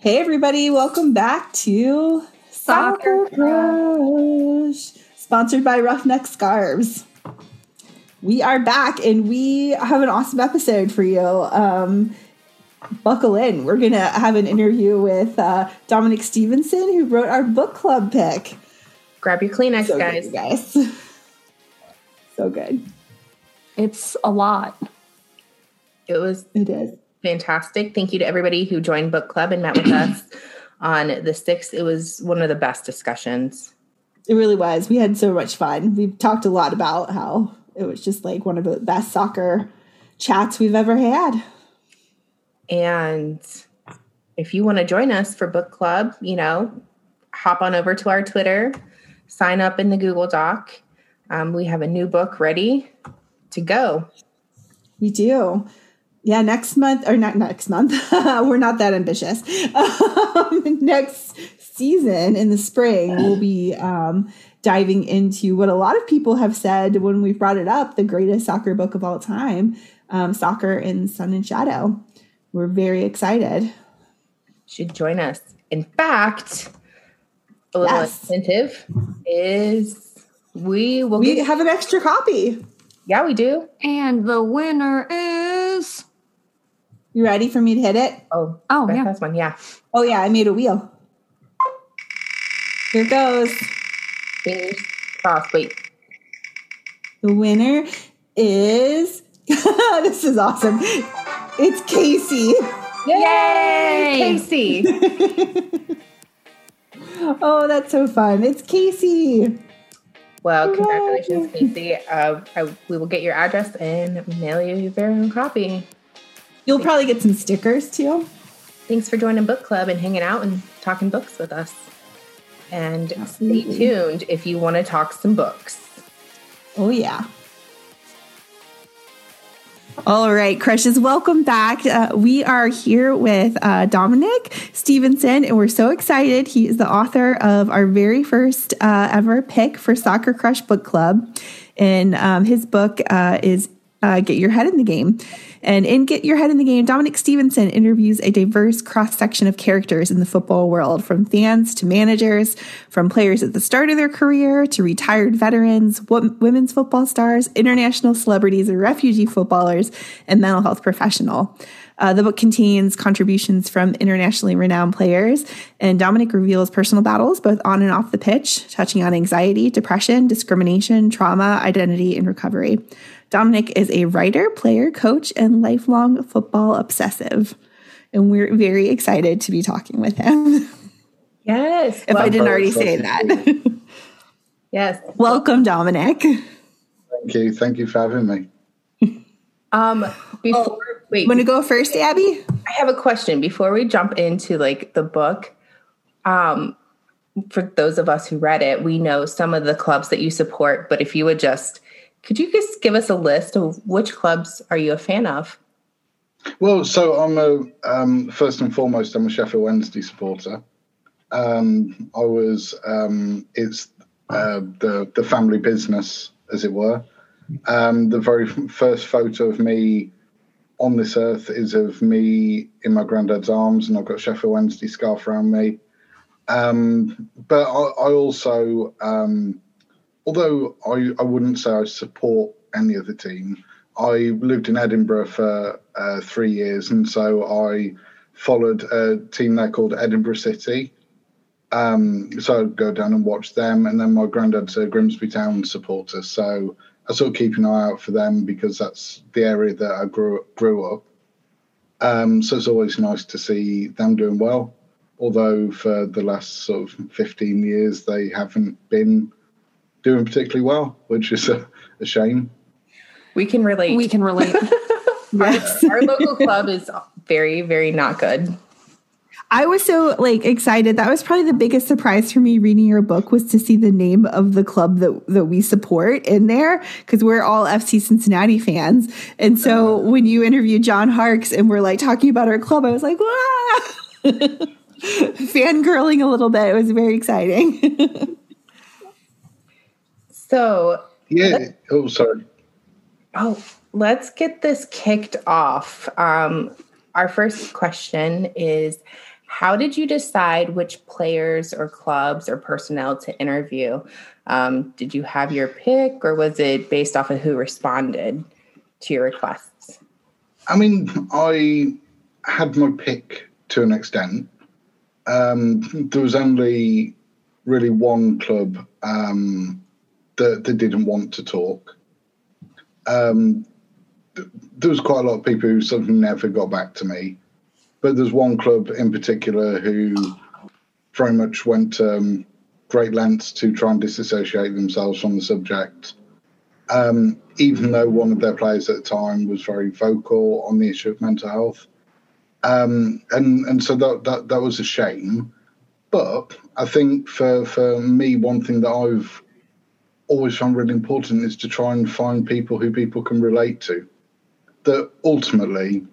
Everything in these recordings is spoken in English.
Hey, everybody, welcome back to Soccer Crush, sponsored by Roughneck Scarves. We are back and we have an awesome episode for you. Um, buckle in. We're going to have an interview with uh, Dominic Stevenson, who wrote our book club pick. Grab your Kleenex, So guys. good, guys. so good. It's a lot. It was It is. Fantastic. Thank you to everybody who joined book club and met with us on the 6th. It was one of the best discussions. It really was. We had so much fun. We've talked a lot about how it was just like one of the best soccer chats we've ever had. And if you want to join us for book club, you know, hop on over to our Twitter, sign up in the Google Doc. Um, we have a new book ready to go. We do. Yeah, next month or not next month. we're not that ambitious. Um, next season in the spring, we'll be um, diving into what a lot of people have said when we've brought it up the greatest soccer book of all time, um, Soccer in Sun and Shadow. We're very excited. Should join us. In fact, a little Yes. incentive is we will We get, have an extra copy. yeah, we do. And the winner is. You ready for me to hit it? Oh, Oh, Beth yeah. has one. Yeah. Oh, yeah, I made a wheel. Here goes. Fingers crossed. Wait. The winner is this is awesome. It's Casey. Yay! Yay! Casey. Oh, that's so fun. It's Casey. Well, Hooray. congratulations, Casey. Uh, I, we will get your address and mail you your very own copy. You'll probably get some stickers too. Thanks for joining book club and hanging out and talking books with us. And Absolutely. stay tuned if you want to talk some books. Oh yeah. All right, crushes, welcome back. Uh, we are here with uh, Dominic Stevenson, and we're so excited. He is the author of our very first uh, ever pick for Soccer Crush Book Club. And um, his book uh, is uh, Get Your Head in the Game. And in Get Your Head in the Game, Dominic Stevenson interviews a diverse cross section of characters in the football world, from fans to managers, from players at the start of their career to retired veterans, women's football stars, international celebrities, refugee footballers, and mental health professional. Uh, the book contains contributions from internationally renowned players, and Dominic reveals personal battles both on and off the pitch, touching on anxiety, depression, discrimination, trauma, identity, and recovery. Dominic is a writer, player, coach, and lifelong football obsessive. And we're very excited to be talking with him. Yes. if I didn't already say that. yes. Welcome, Dominic. Thank you. Thank you for having me. Um, before, wait, Want to go first, Abby? I have a question before we jump into like the book. Um, for those of us who read it, we know some of the clubs that you support, but if you would just, could you just give us a list of which clubs are you a fan of? Well, so I'm a um, first and foremost, I'm a Sheffield Wednesday supporter. Um, I was um, it's uh, the the family business, as it were. Um, the very first photo of me on this earth is of me in my granddad's arms, and I've got Sheffield Wednesday scarf around me. Um, but I, I also, um, although I, I wouldn't say I support any of the team, I lived in Edinburgh for uh, three years, and so I followed a team there called Edinburgh City. Um, so I'd go down and watch them, and then my granddad's a Grimsby Town supporter, so I sort of keep an eye out for them because that's the area that I grew grew up. Um, so it's always nice to see them doing well. Although for the last sort of 15 years they haven't been doing particularly well, which is a, a shame. We can relate. We can relate. Yes. Our local club is very, very not good. I was so like excited. That was probably the biggest surprise for me reading your book was to see the name of the club that that we support in there because we're all FC Cincinnati fans. And so uh-huh. when you interviewed John Harkes and we're like talking about our club, I was like, wow. Fangirling a little bit. It was very exciting. So, Yeah. Oh, sorry. oh, let's get this kicked off. Um, our first question is how did you decide which players or clubs or personnel to interview? Um, did you have your pick or was it based off of who responded to your requests? I mean, I had my pick to an extent. Um, there was only really one club um, that, didn't want to talk. Um, there was quite a lot of people who sort of never got back to me, but there's one club in particular who very much went um, great lengths to try and disassociate themselves from the subject. Um, even though one of their players at the time was very vocal on the issue of mental health, um, and and so that, that that was a shame. But I think for for me, one thing that I've always found really important is to try and find people who people can relate to. That ultimately,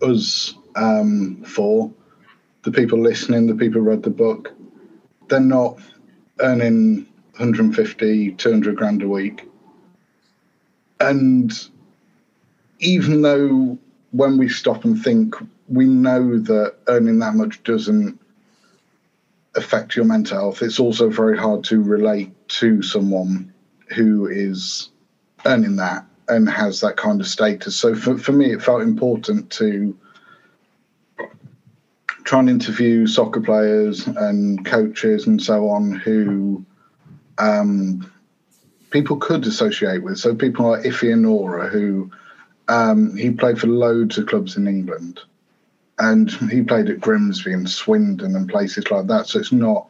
us um, for the people listening, the people who read the book, they're not earning 150, 200 grand a week. And even though when we stop and think, we know that earning that much doesn't affect your mental health, it's also very hard to relate to someone who is earning that and has that kind of status. So for, for me, it felt important to try and interview soccer players and coaches and so on who um, people could associate with. So people like Ife Anora, who um, he played for loads of clubs in England, and he played at Grimsby and Swindon and places like that. So it's not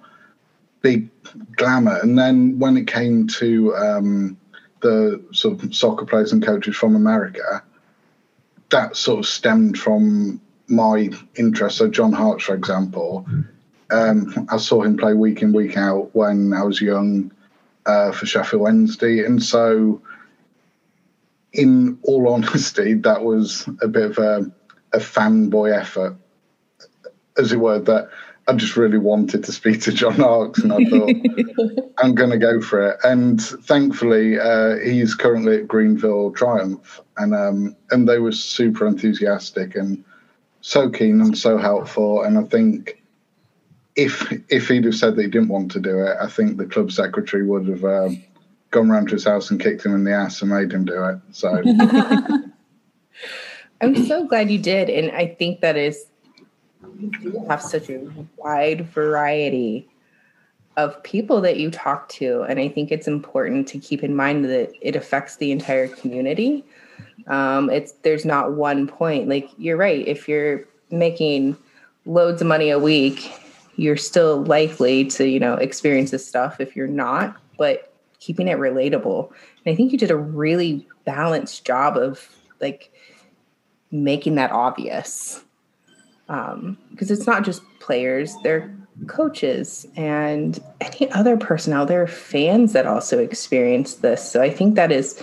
big glamour. And then when it came to um, the sort of soccer players and coaches from America, that sort of stemmed from my interest. So John Harkes, for example, um, I saw him play week in week out when I was young uh, for Sheffield Wednesday, and so in all honesty, that was a bit of a, a fanboy effort, as it were. That I just really wanted to speak to John Harkes, and I thought I'm going to go for it. And thankfully, uh, he's currently at Greenville Triumph, and um, and they were super enthusiastic and so keen and so helpful. And I think if if he'd have said that he didn't want to do it, I think the club secretary would have uh, gone round to his house and kicked him in the ass and made him do it. So I'm so glad you did, and I think that is you have such a wide variety of people that you talk to, and I think it's important to keep in mind that it affects the entire community. Um, it's there's not one point. Like you're right. If you're making loads of money a week, you're still likely to you know experience this stuff. If you're not, but keeping it relatable, and I think you did a really balanced job of like making that obvious because um, it's not just players they're coaches and any other personnel there are fans that also experience this so i think that is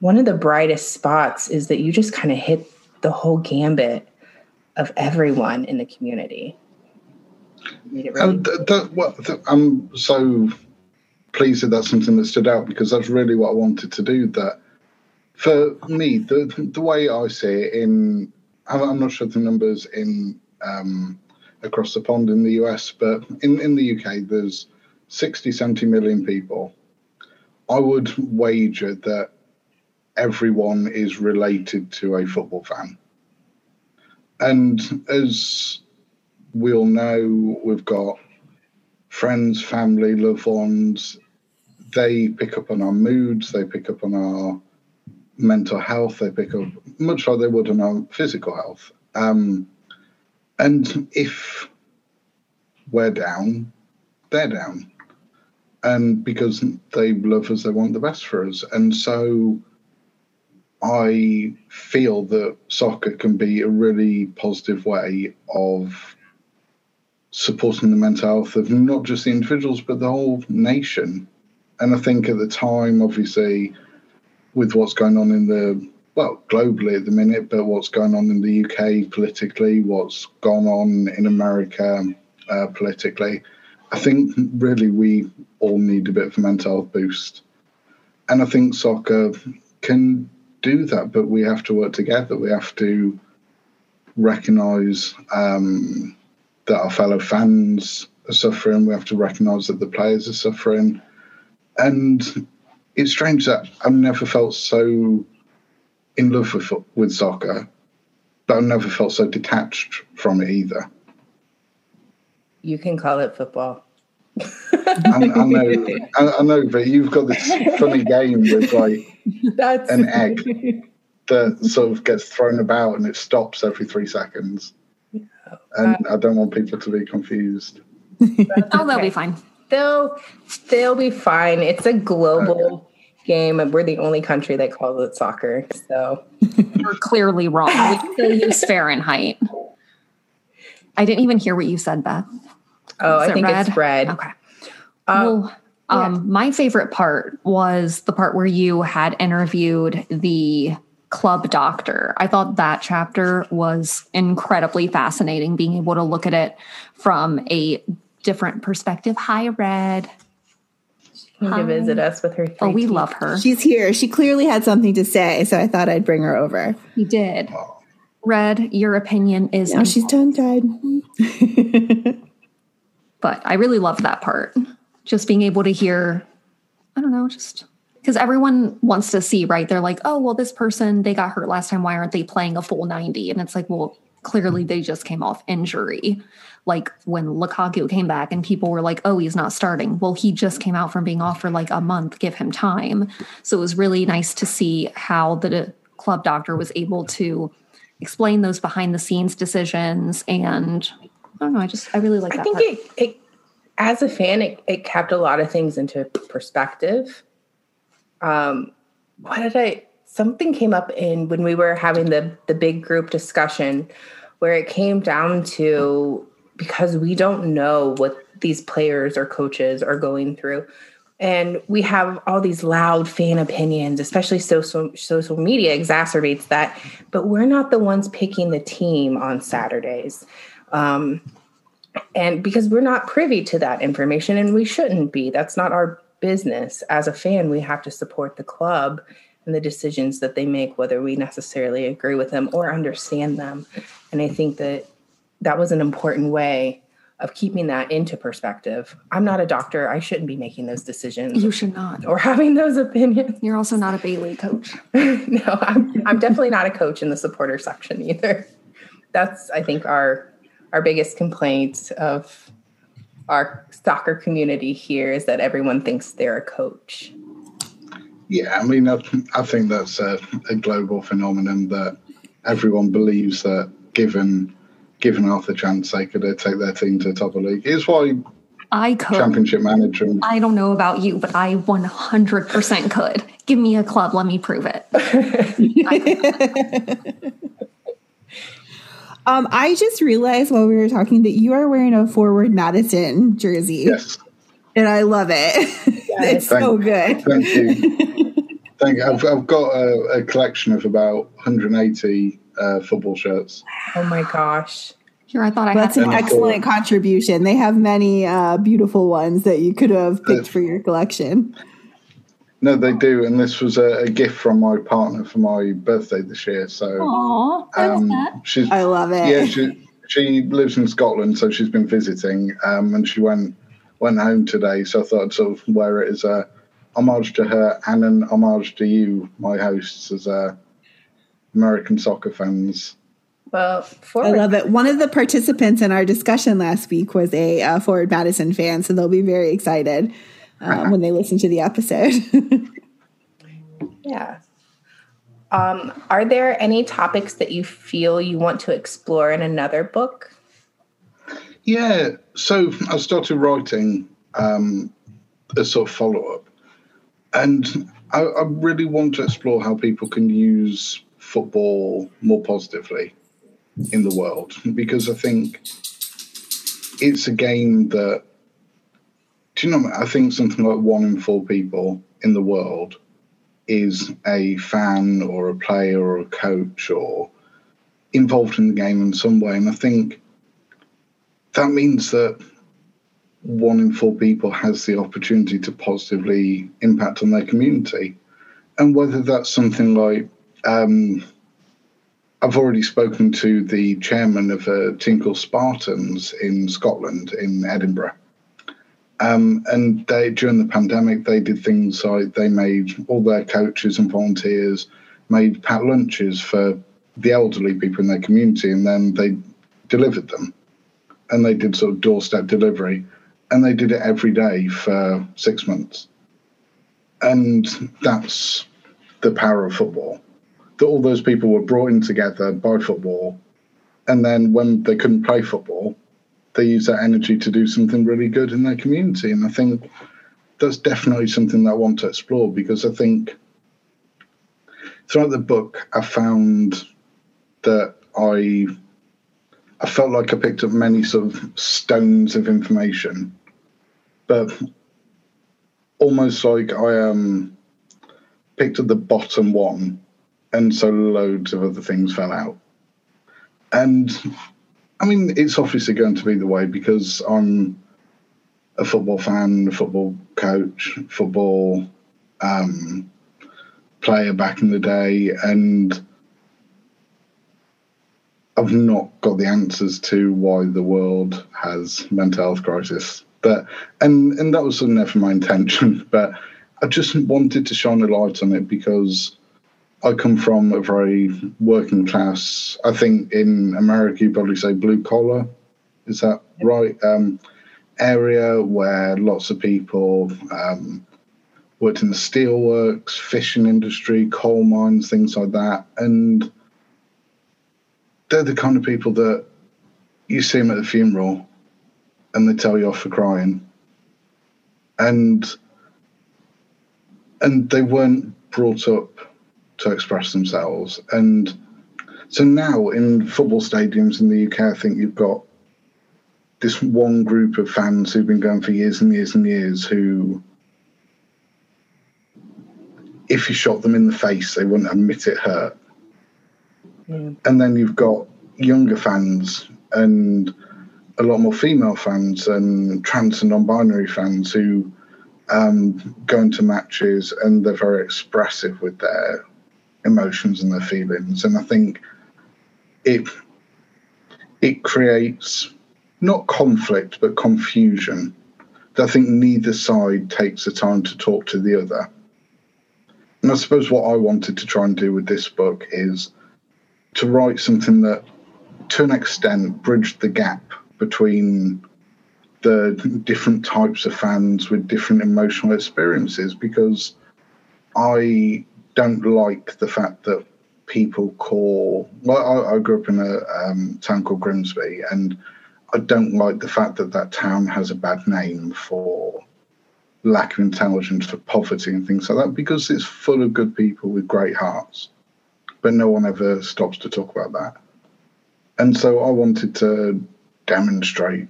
one of the brightest spots is that you just kind of hit the whole gambit of everyone in the community. Really- well, I'm so pleased that that's something that stood out because that's really what I wanted to do. That for me, the the way I see it in, I'm not sure the numbers in um, across the pond in the US, but in in the UK, there's 60, 70 million people. I would wager that everyone is related to a football fan. And as we all know, we've got friends, family, loved ones. They pick up on our moods, they pick up on our mental health, they pick up much like they would on our physical health. Um, and if we're down, they're down. And because they love us, they want the best for us. And so I feel that soccer can be a really positive way of supporting the mental health of not just the individuals but the whole nation. And I think at the time, obviously, with what's going on in the well globally at the minute, but what's going on in the UK politically, what's gone on in America uh, politically, I think really we all need a bit of a mental health boost. And I think soccer can do that, but we have to work together. We have to recognize um, that our fellow fans are suffering. We have to recognise that the players are suffering, and it's strange that I've never felt so in love with with soccer, but I've never felt so detached from it either. You can call it football. I, I know, I, I, know, but you've got this funny game with like That's... an egg that sort of gets thrown about and it stops every three seconds. And uh, I don't want people to be confused. oh, they'll be fine. They'll they'll be fine. It's a global okay. Game, and we're the only country that calls it soccer. So you're clearly wrong. We still use Fahrenheit. I didn't even hear what you said, Beth. Oh, Is I think red? it's red. Okay. Um, well, um, yeah. my favorite part was the part where you had interviewed the club doctor. I thought that chapter was incredibly fascinating, being able to look at it from a different perspective. Hi, Red. Came to visit us with her. Oh, we teeth. love her. She's here. She clearly had something to say, so I thought I'd bring her over. You did. Red, your opinion is. Now she's tongue tied. but I really love that part. Just being able to hear, I don't know, just because everyone wants to see, right? They're like, oh, well, this person, they got hurt last time. Why aren't they playing a full 90? And it's like, well, clearly they just came off injury. Like when Lukaku came back and people were like, oh, he's not starting. Well, he just came out from being off for like a month. Give him time. So it was really nice to see how the club doctor was able to explain those behind the scenes decisions. And I don't know, I just, I really like that. I think it, it, as a fan, it, it kept a lot of things into perspective um, what did I? Something came up in when we were having the the big group discussion, where it came down to because we don't know what these players or coaches are going through and we have all these loud fan opinions especially social social media exacerbates that but we're not the ones picking the team on saturdays um, and because we're not privy to that information and we shouldn't be that's not our business. As a fan, we have to support the club and the decisions that they make, whether we necessarily agree with them or understand them. And I think that that was an important way of keeping that into perspective. I'm not a doctor. I shouldn't be making those decisions. You should not. Or having those opinions. You're also not a Bailey coach. no, I'm, I'm definitely not a coach in the supporter section either. That's, I think, our our biggest complaint of our soccer community here is that everyone thinks they're a coach. Yeah, I mean, I, I think that's a, a, global phenomenon that everyone believes that given given half the chance, they could uh, take their team to the top of the league. It's why I could. Championship manager. I don't know about you, but I 100% could. Give me a club, let me prove it. Um, I just realized while we were talking that you are wearing a Forward Madison jersey. Yes. And I love it. it's thank, so good. Thank you. thank you. I've, I've got a, a, collection of about 180 uh, football shirts. Oh my gosh. Here, I thought I That's an excellent contribution. They have many uh, beautiful ones that you could have picked for your collection. No, they do, and this was a, a, gift from my partner for my birthday this year. So, Aww, um, she's I love it. Yeah, she she lives in Scotland, so she's been visiting, um, and she went went home today. So I thought I'd sort of wear it as a homage to her and an homage to you, my hosts, as uh, American soccer fans. Well, forward. I love it. One of the participants in our discussion last week was a uh, Forward Madison fan, so they'll be very excited uh, when they listen to the episode. yeah. Um, are there any topics that you feel you want to explore in another book? Yeah. So I started writing um, a sort of follow up. And I, I really want to explore how people can use football more positively in the world. Because I think it's a game that do you know? I think something like one in four people in the world is a fan or a player or a coach or involved in the game in some way, and I think that means that one in four people has the opportunity to positively impact on their community, and whether that's something like um, I've already spoken to the chairman of a called Spartans in Scotland, in Edinburgh. Um, and they, during the pandemic, they did things like they made all their coaches and volunteers made packed lunches for the elderly people in their community, and then they delivered them. And they did sort of doorstep delivery, and they did it every day for six months. And that's the power of football that all those people were brought in together by football, and then when they couldn't play football, they used that energy to do something really good in their community. And I think that's definitely something that I want to explore because I think throughout the book I found that I I felt like I picked up many sort of stones of information, but almost like I um picked up the bottom one and so loads of other things fell out. And I mean, it's obviously going to be the way because I'm a football fan, a football coach, football um, player back in the day, and I've not got the answers to why the world has mental health crisis. But and and that was never my intention. But I just wanted to shine a light on it because I come from a very working class. I think in America you probably say blue collar. Is that right? Um, area where lots of people um, worked in the steelworks, fishing industry, coal mines, things like that, and they're the kind of people that you see them at the funeral, and they tell you off for crying, and and they weren't brought up to express themselves. And so now in football stadiums in the UK, I think you've got this one group of fans who've been going for years and years and years who, if you shot them in the face, they wouldn't admit it hurt. Yeah. And then you've got younger fans and a lot more female fans and trans and non binary fans who um, go into matches and they're very expressive with their emotions and their feelings. And I think it it creates not conflict but confusion. I think neither side takes the time to talk to the other. And I suppose what I wanted to try and do with this book is to write something that, to an extent, bridged the gap between the different types of fans with different emotional experiences because I don't like the fact that people call. Well, I, I grew up in a um, town called Grimsby, and I don't like the fact that that town has a bad name for lack of intelligence, for poverty, and things like that, because it's full of good people with great hearts. But no one ever stops to talk about that. And so I wanted to demonstrate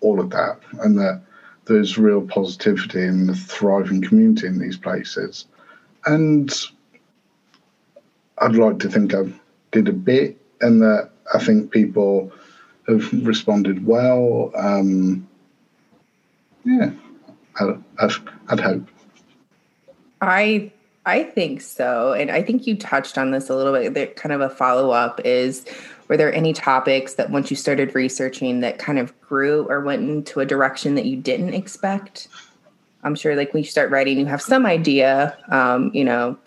all of that and that there's real positivity and a thriving community in these places and I'd like to think I did a bit, and that I think people have responded well. Um, yeah, I, I, I'd hope. I I think so, and I think you touched on this a little bit. That kind of a follow up is: were there any topics that once you started researching that kind of grew or went into a direction that you didn't expect? I'm sure like when you start writing, you have some idea, um, you know,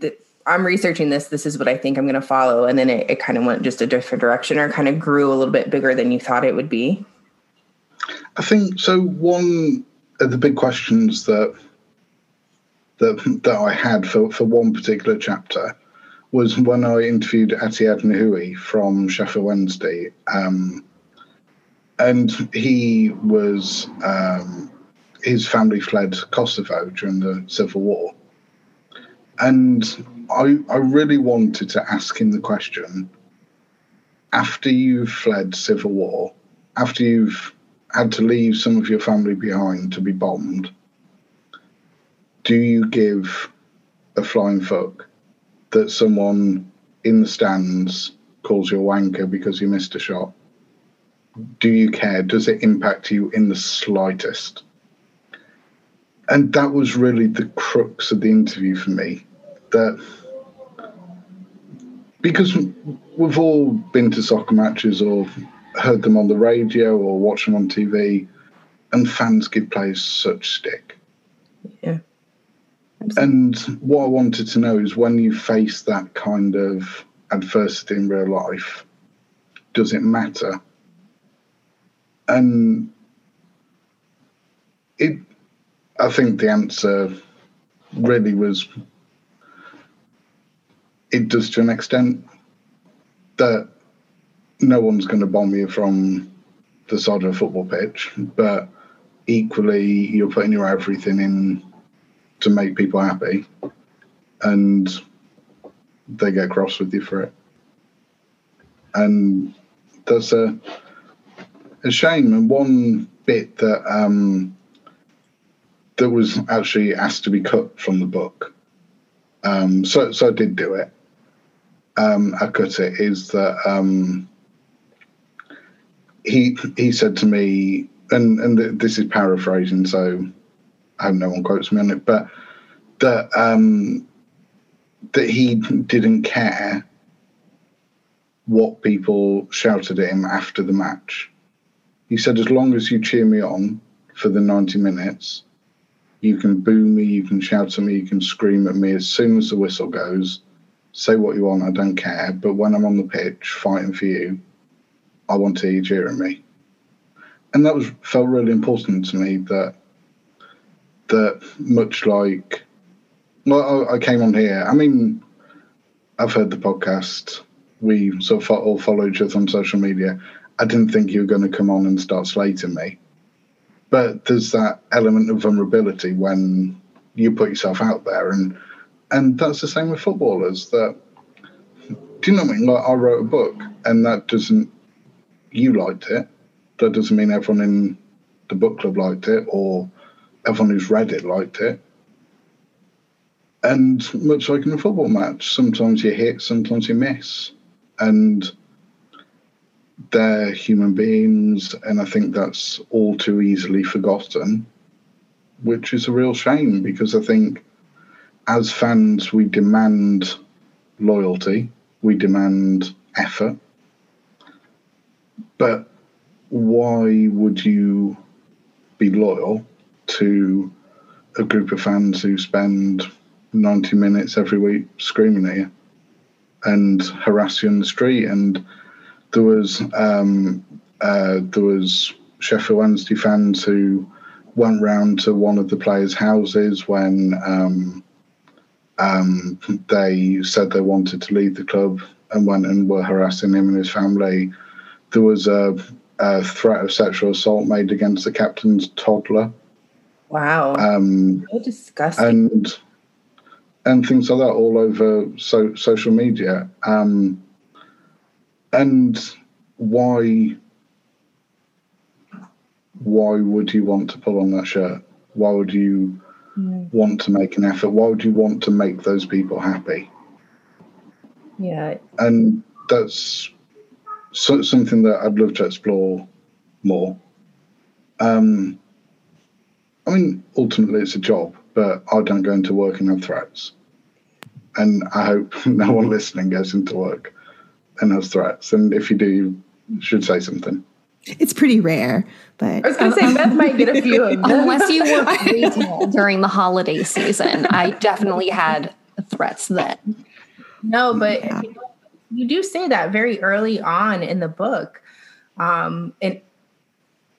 that I'm researching this, this is what I think I'm going to follow. And then it, it kind of went just a different direction or kind of grew a little bit bigger than you thought it would be. I think so. One of the big questions that that that I had for, for one particular chapter was when I interviewed Atdhe Nuhiu from Sheffield Wednesday, um, and he was um, his family fled Kosovo during the civil war. And I, I really wanted to ask him the question after you've fled civil war, after you've had to leave some of your family behind to be bombed, do you give a flying fuck that someone in the stands calls you a wanker because you missed a shot? Do you care? Does it impact you in the slightest? And that was really the crux of the interview for me. That because we've all been to soccer matches or heard them on the radio or watched them on TV, and fans give players such stick. Yeah. And what I wanted to know is when you face that kind of adversity in real life, does it matter? And it, I think the answer really was it does to an extent that no one's going to bomb you from the side of a football pitch, but equally you're putting your everything in to make people happy, and they get cross with you for it, and that's a a shame. And one bit that um, that was actually asked to be cut from the book, um, so so I did do it. Um, I cut it. Is that um, he he said to me, and and this is paraphrasing, so I hope no one quotes me on it, but that um, that he didn't care what people shouted at him after the match. He said, as long as you cheer me on for the 90 minutes, you can boo me, you can shout at me, you can scream at me as soon as the whistle goes. Say what you want, I don't care. But when I'm on the pitch fighting for you, I want to hear you cheering me. And that was felt really important to me that that much like well, I came on here. I mean, I've heard the podcast. We sort of all follow each other on social media. I didn't think you were going to come on and start slating me. But there's that element of vulnerability when you put yourself out there, and and that's the same with footballers. That do you know what I mean? Like I wrote a book, and that doesn't you liked it. That doesn't mean everyone in the book club liked it, or everyone who's read it liked it. And much like in a football match, sometimes you hit, sometimes you miss. And they're human beings, and I think that's all too easily forgotten, which is a real shame because I think as fans, we demand loyalty, we demand effort. But why would you be loyal to a group of fans who spend 90 minutes every week screaming at you and harass you in the street. And there was um, uh, there was Sheffield Wednesday fans who went round to one of the players' houses when um, um, they said they wanted to leave the club and went and were harassing him and his family. There was a, a threat of sexual assault made against the captain's toddler. Wow. Um, so disgusting. And and things like that all over so, social media. Um, and why why would you want to put on that shirt? Why would you mm. want to make an effort? Why would you want to make those people happy? Yeah. And that's so, something that I'd love to explore more. Um, I mean, ultimately, it's a job but I don't go into work and have threats. And I hope no one listening goes into work and has threats. And if you do, you should say something. It's pretty rare, but I was going to say Beth might get a few of them. Unless you work retail during the holiday season, I definitely had threats then. No, but yeah. you do say that very early on in the book, um, and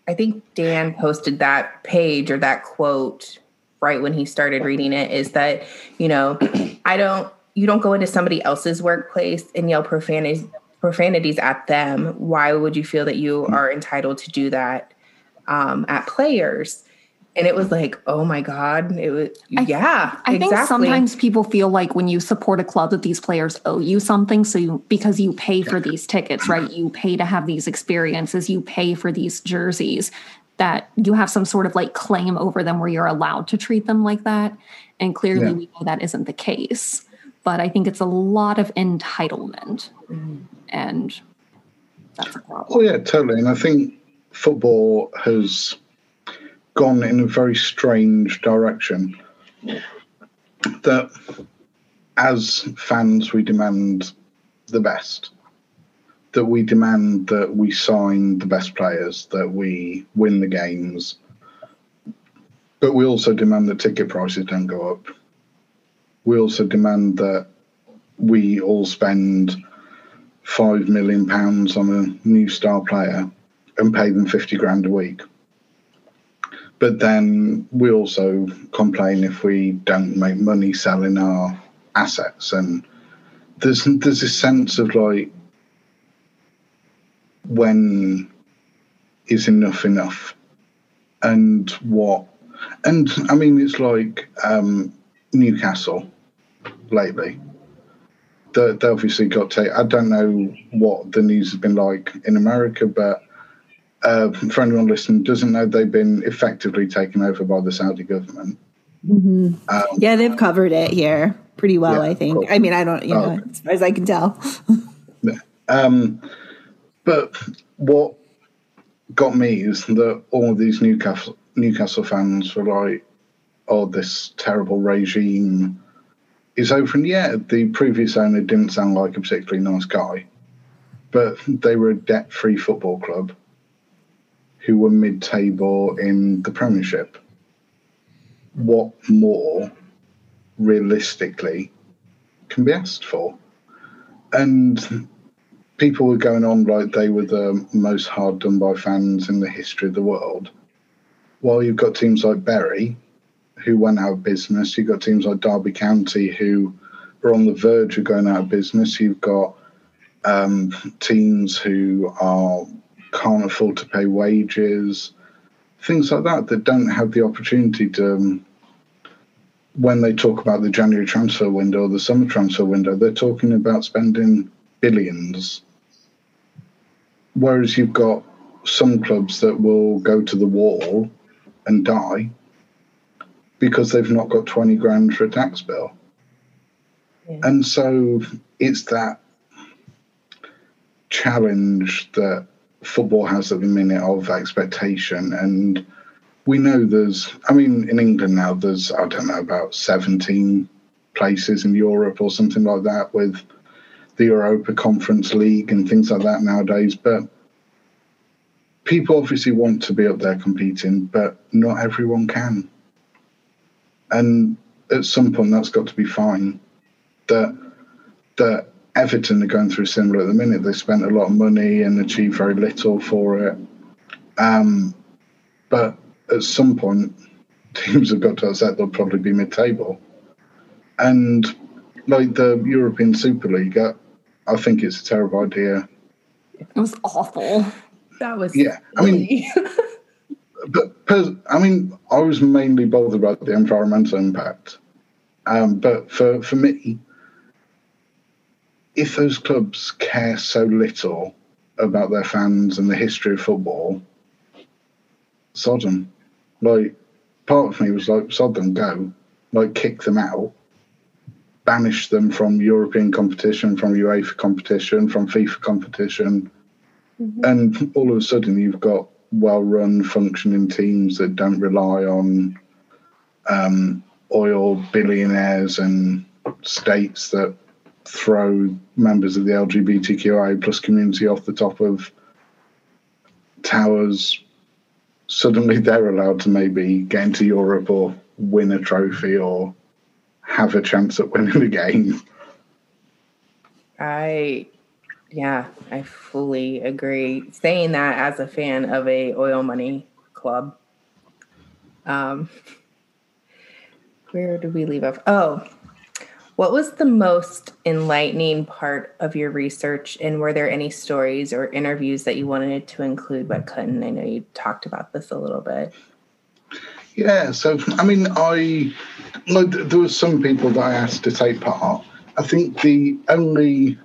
I think Dan posted that page or that quote right when he started reading it is that, you know, I don't, you don't go into somebody else's workplace and yell profanities, profanities at them. Why would you feel that you are entitled to do that um, at players? And it was like, oh my God. It was, I, yeah. I exactly. think sometimes people feel like when you support a club that these players owe you something. So you, because you pay for these tickets, right? You pay to have these experiences, you pay for these jerseys that you have some sort of like claim over them where you're allowed to treat them like that. And clearly, yeah. we know that isn't the case. But I think it's a lot of entitlement. Mm. And that's a problem. Oh, yeah, totally. And I think football has gone in a very strange direction. That as fans, we demand the best. That we demand that we sign the best players, that we win the games, but we also demand that ticket prices don't go up. We also demand that we all spend five million pounds on a new star player and pay them 50 grand a week. But then we also complain if we don't make money selling our assets. And there's, there's this sense of like, when is enough enough? And what? And I mean, it's like um, Newcastle lately. They, they obviously got to. I don't know what the news has been like in America, but uh, for anyone listening doesn't know, they've been effectively taken over by the Saudi government. Mm-hmm. Um, yeah, they've covered it here pretty well, yeah, I think. Cool. I mean, I don't, you know, as far as I can tell. um, but what got me is that all of these Newcastle Newcastle fans were like, "Oh, this terrible regime is over." And yeah, the previous owner didn't sound like a particularly nice guy, but they were a debt-free football club who were mid-table in the Premiership. What more, realistically, can be asked for? And people were going on like they were the most hard done by fans in the history of the world. While you've got teams like Bury, who went out of business, you've got teams like Derby County, who are on the verge of going out of business. You've got um, teams who are can't afford to pay wages, things like that, that don't have the opportunity to. Um, when they talk about the January transfer window or the summer transfer window, they're talking about spending billions. Whereas you've got some clubs that will go to the wall and die because they've not got 20 grand for a tax bill. Yeah. And so it's that challenge that football has at the minute of expectation. And we know there's, I mean, in England now, there's, I don't know, about 17 places in Europe or something like that with the Europa Conference League and things like that nowadays. But people obviously want to be up there competing, but not everyone can. And at some point, that's got to be fine. That that Everton are going through similar at the minute. They spent a lot of money and achieved very little for it. Um, but at some point, teams have got to accept they'll probably be mid-table. And like the European Super League, I, I think it's a terrible idea. It was awful. That was yeah. I mean, but pers- I mean, I was mainly bothered about the environmental impact. Um, but for for me, if those clubs care so little about their fans and the history of football, sod them. Like, part of me was like, sod them, go. Like, kick them out. Banish them from European competition, from UEFA competition, from FIFA competition. Mm-hmm. And all of a sudden, you've got well run, functioning teams that don't rely on um, oil billionaires and states that throw members of the LGBTQI plus community off the top of towers, suddenly they're allowed to maybe get into Europe or win a trophy or have a chance at winning a game. I, yeah, I fully agree. Saying that as a fan of a oil money club. Um, where did we leave off? Oh, what was the most enlightening part of your research, and were there any stories or interviews that you wanted to include but couldn't? I know you talked about this a little bit. Yeah, so I mean, I like, there were some people that I asked to take part. I think the only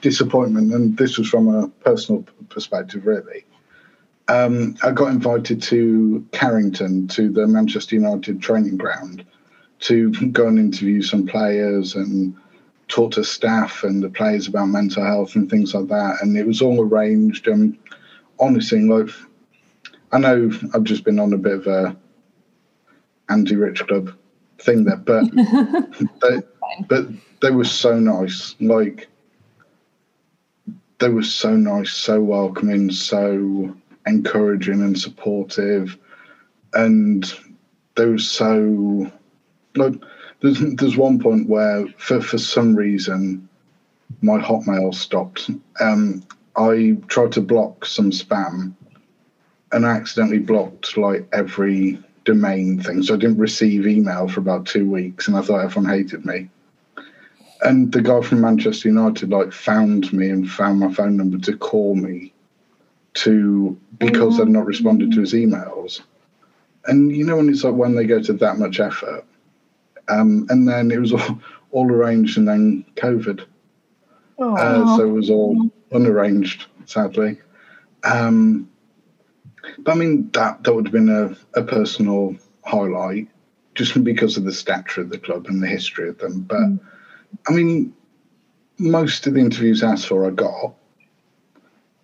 disappointment, and this was from a personal perspective, really. Um, I got invited to Carrington to the Manchester United training ground to go and interview some players and talk to staff and the players about mental health and things like that. And it was all arranged. And honestly, like, I know I've just been on a bit of a Andy Rich club thing there, but they, but they were so nice. Like they were so nice, so welcoming, so encouraging and supportive, and they were so like. There's there's one point where for for some reason my Hotmail stopped. Um, I tried to block some spam, and I accidentally blocked like every domain thing. So I didn't receive email for about two weeks, and I thought everyone hated me. And the guy from Manchester United like found me and found my phone number to call me to because I'd not responded to his emails. And you know when it's like when they go to that much effort, um, and then it was all, all arranged, and then COVID. Uh, so it was all unarranged, sadly. Um, but I mean, that that would have been a, a personal highlight, just because of the stature of the club and the history of them. But mm. I mean, most of the interviews asked for, I got.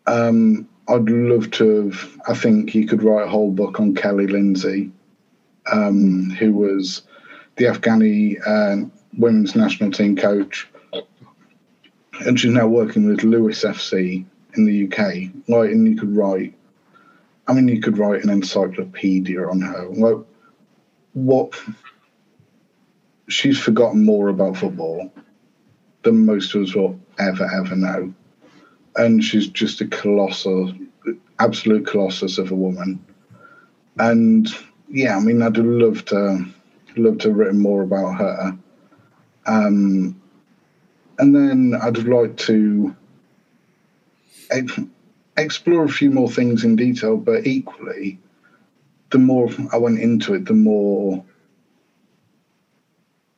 Um, I'd love to have. I think you could write a whole book on Kelly Lindsey, um, who was the Afghani uh, women's national team coach, and she's now working with Lewes FC in the UK. Like, and you could write. I mean, you could write an encyclopedia on her. What she's forgotten more about football than most of us will ever ever know, and she's just a colossal, absolute colossus of a woman. And yeah, I mean, I'd love to love to have written more about her. Um, and then I'd like to explore a few more things in detail, but equally, the more I went into it, the more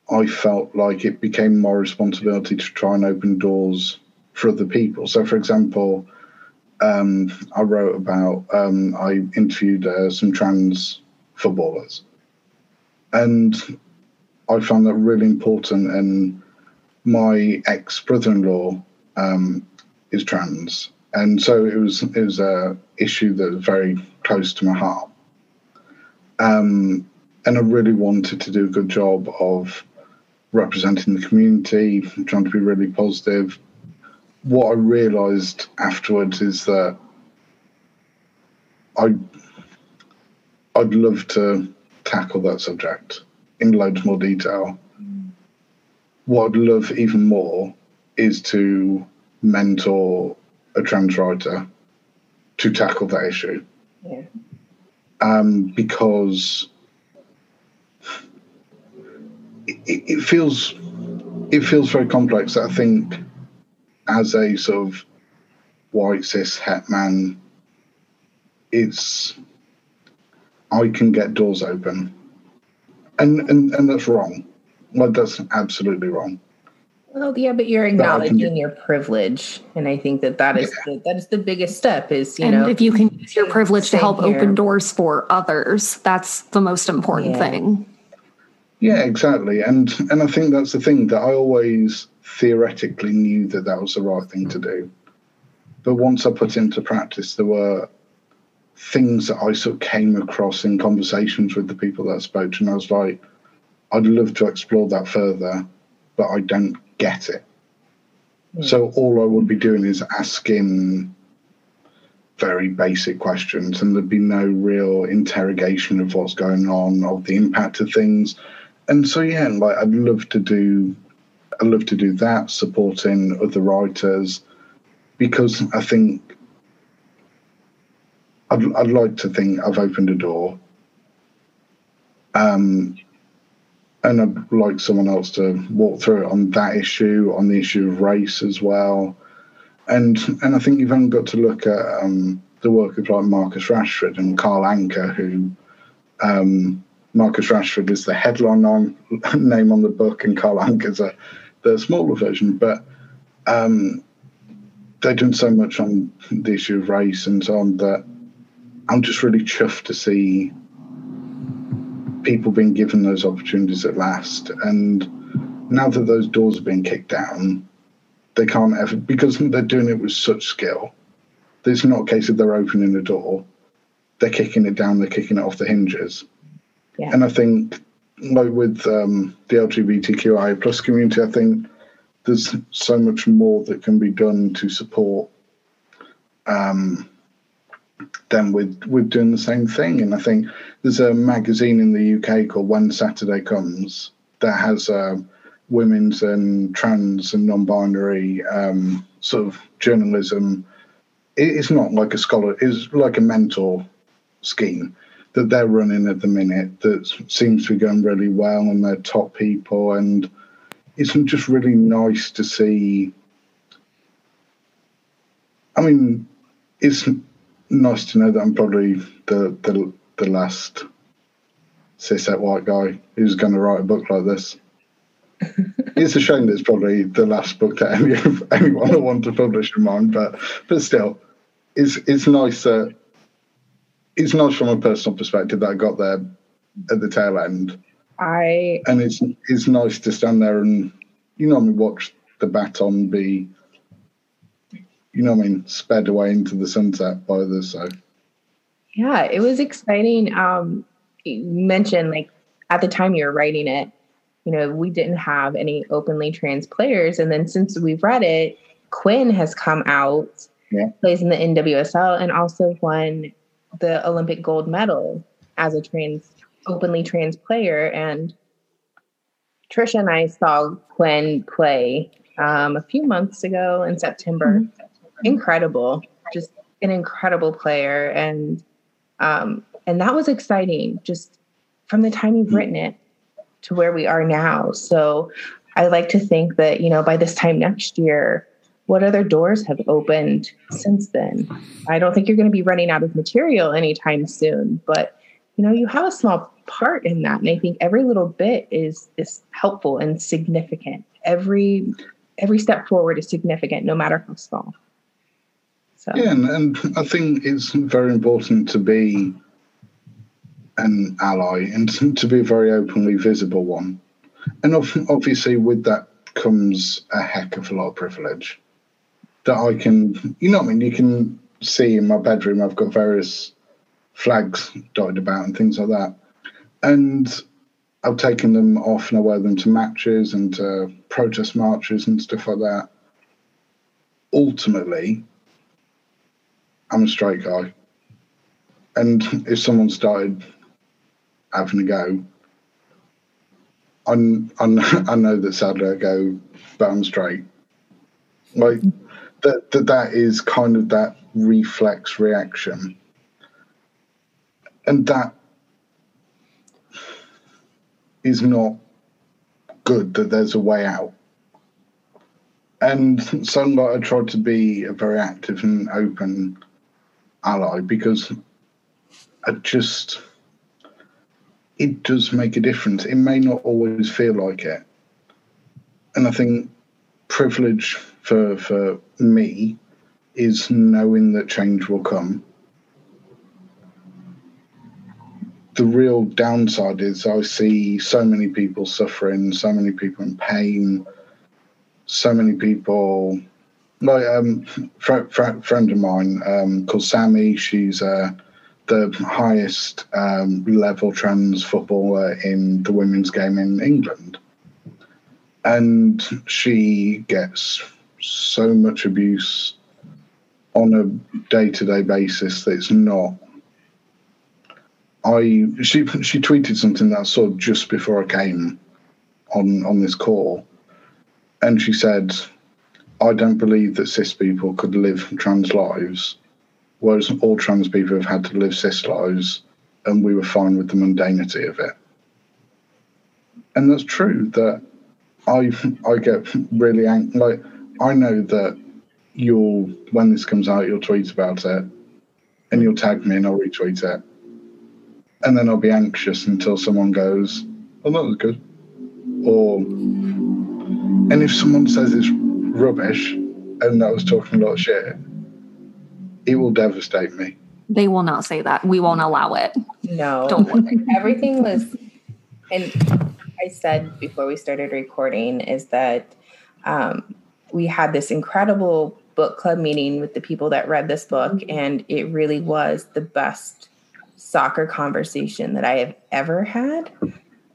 I felt like it became my responsibility to try and open doors for other people. So, for example, um, I wrote about, um, I interviewed uh, some trans footballers, and I found that really important. And my ex brother in law um, is trans, and so it was it was a issue that was very close to my heart. Um, and I really wanted to do a good job of representing the community, trying to be really positive. What I realised afterwards is that I I'd love to tackle that subject in loads more detail what I'd love even more is to mentor a trans writer to tackle that issue. Yeah. Um, because it, it, feels it feels very complex. I think as a sort of white cis het man, it's I can get doors open, and and and that's wrong. Well, that's absolutely wrong. Well, yeah, but you're acknowledging your privilege, and I think that that is yeah. the, that is the biggest step. Is you and know, if you can use your privilege to help here. open doors for others, that's the most important yeah. thing. Yeah, exactly, and and I think that's the thing that I always theoretically knew that that was the right thing to do, but once I put into practice, there were things that I sort of came across in conversations with the people that I spoke to, and I was like I'd love to explore that further, but I don't get it. Mm. So all I would be doing is asking very basic questions, and there'd be no real interrogation of what's going on, of the impact of things. And so yeah, like I'd love to do, I'd love to do that, supporting other writers, because I think I'd, I'd like to think I've opened a door. Um, and I'd like someone else to walk through it on that issue, on the issue of race as well. And and I think you've only got to look at um, the work of like Marcus Rashford and Carl Anka, who um, Marcus Rashford is the headline on, name on the book, and Carl Anka's a, the smaller version. But um, they've done so much on the issue of race and so on that I'm just really chuffed to see people being given those opportunities at last. And now that those doors have been kicked down, they can't ever, because they're doing it with such skill. It's not a case of they're opening the door, they're kicking it down, they're kicking it off the hinges. Yeah. And I think, like with um, the LGBTQI plus community, I think there's so much more that can be done to support um, then with with doing the same thing. And I think there's a magazine in the UK called When Saturday Comes that has uh, women's and trans and non-binary um, sort of journalism. It's not like a scholar; it's like a mentor scheme that they're running at the minute that seems to be going really well, and they're top people, and it's just really nice to see. I mean, it's nice to know that I'm probably the the, the last cishet white guy who's going to write a book like this. it's a shame that it's probably the last book that any, anyone will want to publish in mine, but but still, it's it's nice that it's nice from a personal perspective that I got there at the tail end. I and it's it's nice to stand there and you know I mean watch the baton be you know I mean sped away into the sunset by the So yeah, it was exciting. Um, you mentioned like at the time you were writing it, you know, we didn't have any openly trans players, and then since we've read it, Quinn has come out, yeah. plays in the NWSL, and also won the Olympic gold medal as a trans openly trans player. And Trisha and I saw Quinn play um, a few months ago in September. Mm-hmm. Incredible, just an incredible player, and um, and that was exciting. Just from the time you've written it to where we are now. So I like to think that you know by this time next year, what other doors have opened since then? I don't think you're going to be running out of material anytime soon, but you know, you have a small part in that. And I think every little bit is is helpful and significant. Every every step forward is significant, no matter how small. So Yeah, and, and I think it's very important to be an ally and to be a very openly visible one. And obviously with that comes a heck of a lot of privilege that I can, you know, what I mean, you can see in my bedroom, I've got various flags dotted about and things like that. And I've taken them off and I wear them to matches and to protest marches and stuff like that. Ultimately, I'm a straight guy. And if someone started having a go, I'm, I'm, I know that sadly I go, but I'm straight. Like, that, that that is kind of that reflex reaction. And that is not good that there's a way out. And so i tried to be a very active and open ally because i just it does make a difference. It may not always feel like it. And i think privilege for for me is knowing that change will come. The real downside is I see so many people suffering, so many people in pain, so many people. Like um, fr- fr- friend of mine um, called Sammy. She's uh, the highest um, level trans footballer in the women's game in England, and she gets so much abuse on a day to day basis that it's not. I she she tweeted something that I saw just before I came on on this call, and she said, "I don't believe that cis people could live trans lives, whereas all trans people have had to live cis lives, and we were fine with the mundanity of it." And that's true. That I I get really angry. Like I know that you'll when this comes out, you'll tweet about it, and you'll tag me, and I'll retweet it, and then I'll be anxious until someone goes, "Oh, that was good," or and if someone says it's rubbish and that was talking a lot of shit, it will devastate me. They will not say that. We won't allow it. No, don't worry. Everything was, and I said before we started recording is that um, we had this incredible book club meeting with the people that read this book, mm-hmm. and it really was the best soccer conversation that I have ever had.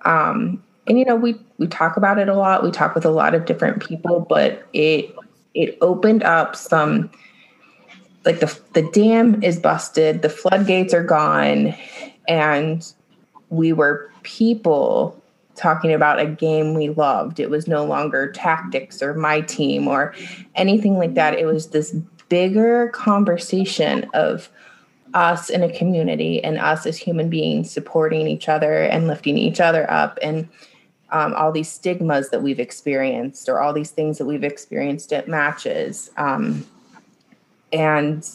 Um, and you know, we we talk about it a lot. We talk with a lot of different people, but it it opened up some like the the dam is busted, the floodgates are gone, and we were people talking about a game we loved. It was no longer tactics or my team or anything like that. It was this bigger conversation of us in a community and us as human beings supporting each other and lifting each other up and um, all these stigmas that we've experienced or all these things that we've experienced at matches um, and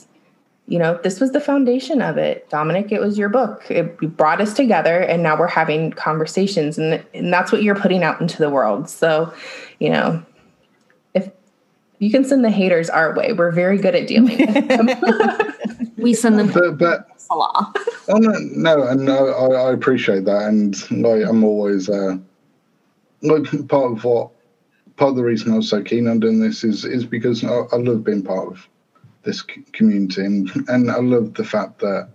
you know this was the foundation of it. Dominic it was your book. It brought us together and now we're having conversations and, and that's what you're putting out into the world. So you know if you can send the haters our way we're very good at dealing with them. We send them but, but oh no, no, and no, I, I appreciate that, and like I'm always uh, like part of what part of the reason I was so keen on doing this is is because I, I love being part of this community, and, and I love the fact that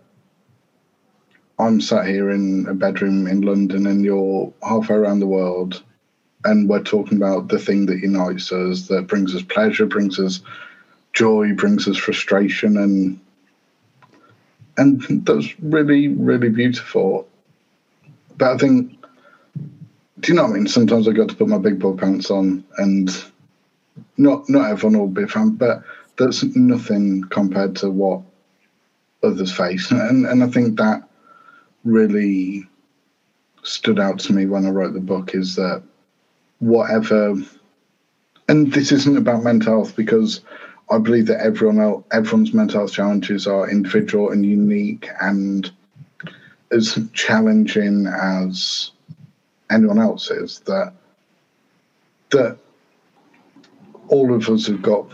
I'm sat here in a bedroom in London, and you're halfway around the world, and we're talking about the thing that unites us, that brings us pleasure, brings us joy, brings us frustration, and and that's really really beautiful. But I think, do you know what I mean? Sometimes I got to put my big boy pants on, and not not everyone will be a fan, but that's nothing compared to what others face. And, and I think that really stood out to me when I wrote the book is that whatever, and this isn't about mental health because I believe that everyone else, everyone's mental health challenges are individual and unique and as challenging as anyone else's. That that all of us have got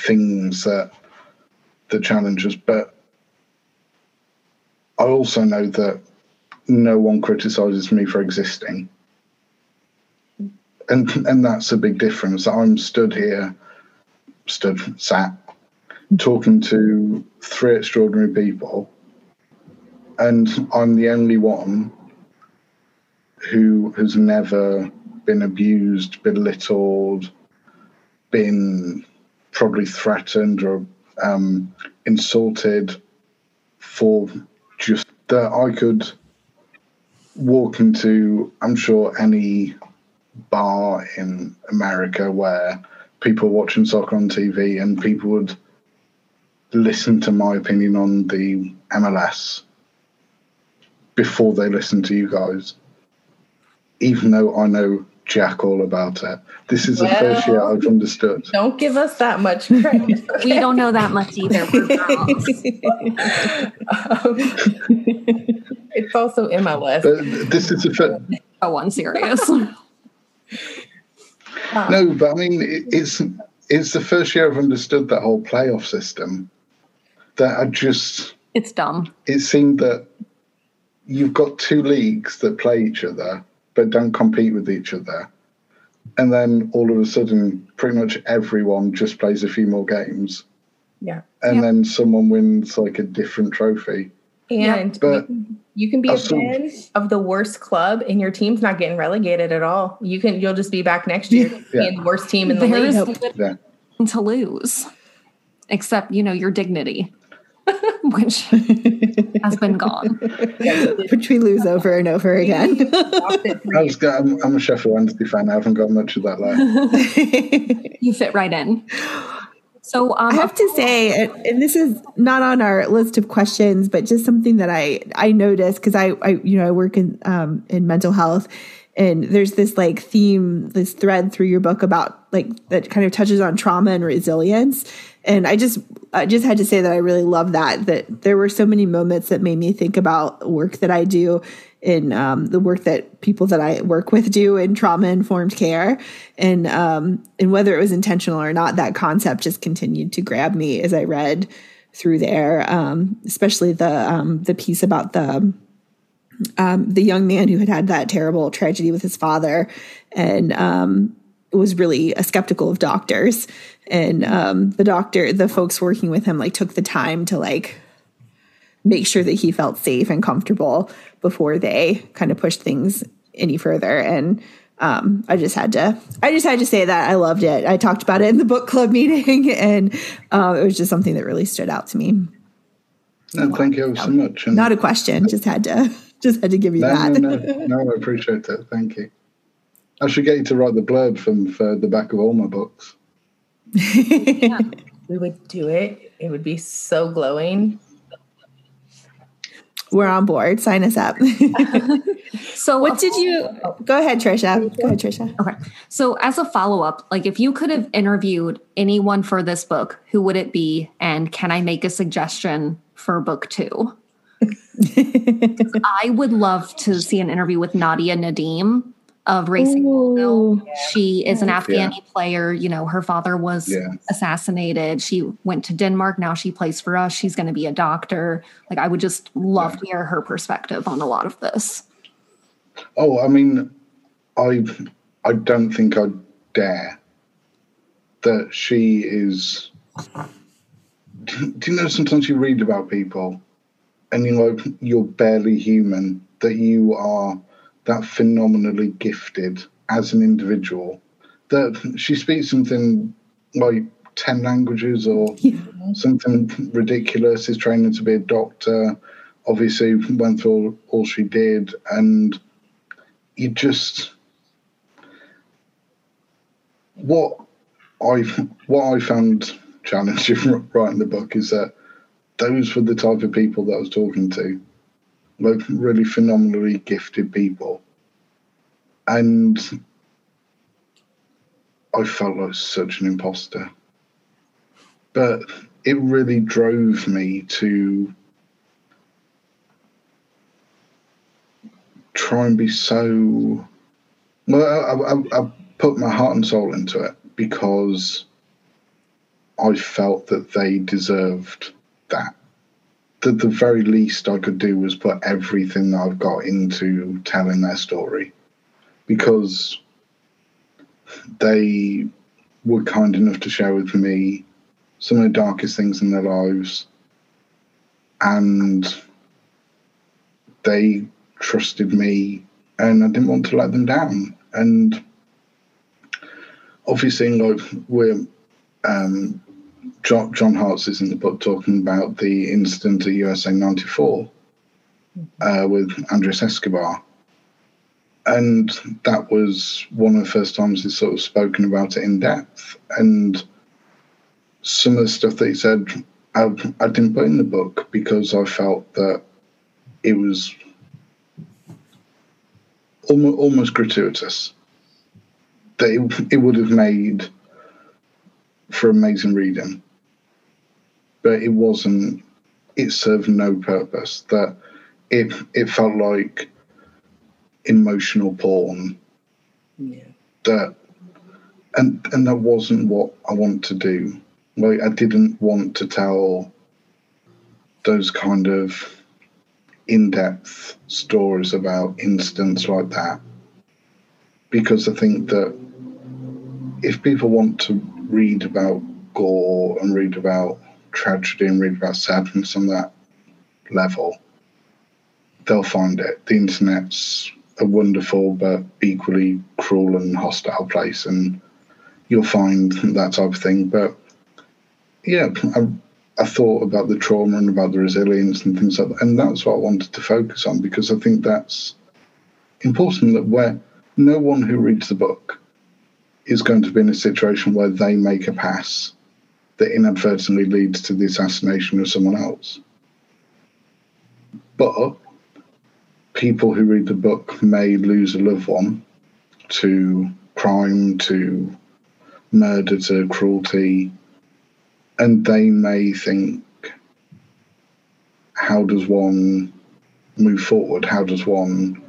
things that the challenge us, but I also know that no one criticizes me for existing. And and that's a big difference. I'm stood here, stood sat, talking to three extraordinary people, and I'm the only one who has never been abused, belittled, been probably threatened or um, insulted for just that I could walk into, I'm sure, any bar in America where people watching soccer on TV and people would listen to my opinion on the MLS before they listen to you guys, even though I know jack all about it. This is well, the first year I've understood. Don't give us that much credit. we don't know that much either. um, it's also MLS. But this is the first. Oh, one serious. no, but I mean, it's it's the first year I've understood that whole playoff system. That I just it's dumb. It seemed that you've got two leagues that play each other but don't compete with each other. And then all of a sudden, pretty much everyone just plays a few more games. Yeah. And yep. then someone wins like a different trophy. And but you can be a fan of the worst club and your team's not getting relegated at all. You can you'll just be back next year yeah. being the worst team in the There's league. Yeah. To lose. Except, you know, your dignity. which has been gone. which we lose over and over again. I was, I'm, I'm a Sheffield Wednesday fan. I haven't got much of that left. you fit right in. So um, I have to say, and this is not on our list of questions, but just something that I I noticed because I, I you know I work in um, in mental health, and there's this like theme, this thread through your book about like that kind of touches on trauma and resilience, and I just I just had to say that I really love that that there were so many moments that made me think about work that I do in um, the work that people that I work with do in trauma informed care, and um, and whether it was intentional or not, that concept just continued to grab me as I read through there, um, especially the um, the piece about the um, the young man who had had that terrible tragedy with his father, and um, was really a skeptical of doctors and um, the doctor the folks working with him like took the time to like make sure that he felt safe and comfortable before they kind of pushed things any further and um, I just had to, I just had to say that I loved it. I talked about it in the book club meeting, and uh, it was just something that really stood out to me. No, thank you so much. And Not a question, just had to, just had to give you no, that. No, no, no, I appreciate it. Thank you. I should get you to write the blurb from for the back of all my books. Yeah, we would do it. It would be so glowing. We're on board. Sign us up. so, what did you uh, oh. go ahead, Trisha? Go ahead, Trisha. Okay. So, as a follow up, like if you could have interviewed anyone for this book, who would it be? And can I make a suggestion for book two? I would love to see an interview with Nadia Nadim of Racing Louisville. She is an Afghani yeah. player. You know, her father was yeah. assassinated. She went to Denmark. Now she plays for us. She's going to be a doctor. Like, I would just love yeah. to hear her perspective on a lot of this. Oh, I mean, I I don't think I'd dare that she is. Do you know sometimes you read about people and you're like, you're barely human, that you are that phenomenally gifted as an individual. That she speaks something like 10 languages or yeah. something ridiculous is training to be a doctor. Obviously went through all, all she did and you just what i what i found challenging writing the book is that those were the type of people that i was talking to like really phenomenally gifted people. And I felt like such an imposter. But it really drove me to try and be so. Well, I, I, I put my heart and soul into it because I felt that they deserved that the, the very least I could do was put everything that I've got into telling their story. Because they were kind enough to share with me some of the darkest things in their lives. And they trusted me and I didn't want to let them down. And obviously like we're um, John, John Harkes is in the book talking about the incident at USA 94 uh, with Andres Escobar. And that was one of the first times he's sort of spoken about it in depth. And some of the stuff that he said, I, I didn't put in the book because I felt that it was almost, almost gratuitous. That it, it would have made for amazing reading but it wasn't. It served no purpose. That it it felt like emotional porn. Yeah. That and and that wasn't what I want to do. Like I didn't want to tell those kind of in-depth stories about incidents like that because I think that if people want to read about gore and read about tragedy and read about sadness on that level, they'll find it. The internet's a wonderful but equally cruel and hostile place, and you'll find that type of thing. But yeah, I, I thought about the trauma and about the resilience and things like that, and that's what I wanted to focus on because I think that's important. That where no one who reads the book is going to be in a situation where they make a pass that inadvertently leads to the assassination of someone else. But people who read the book may lose a loved one to crime, to murder, to cruelty, and they may think, how does one move forward? How does one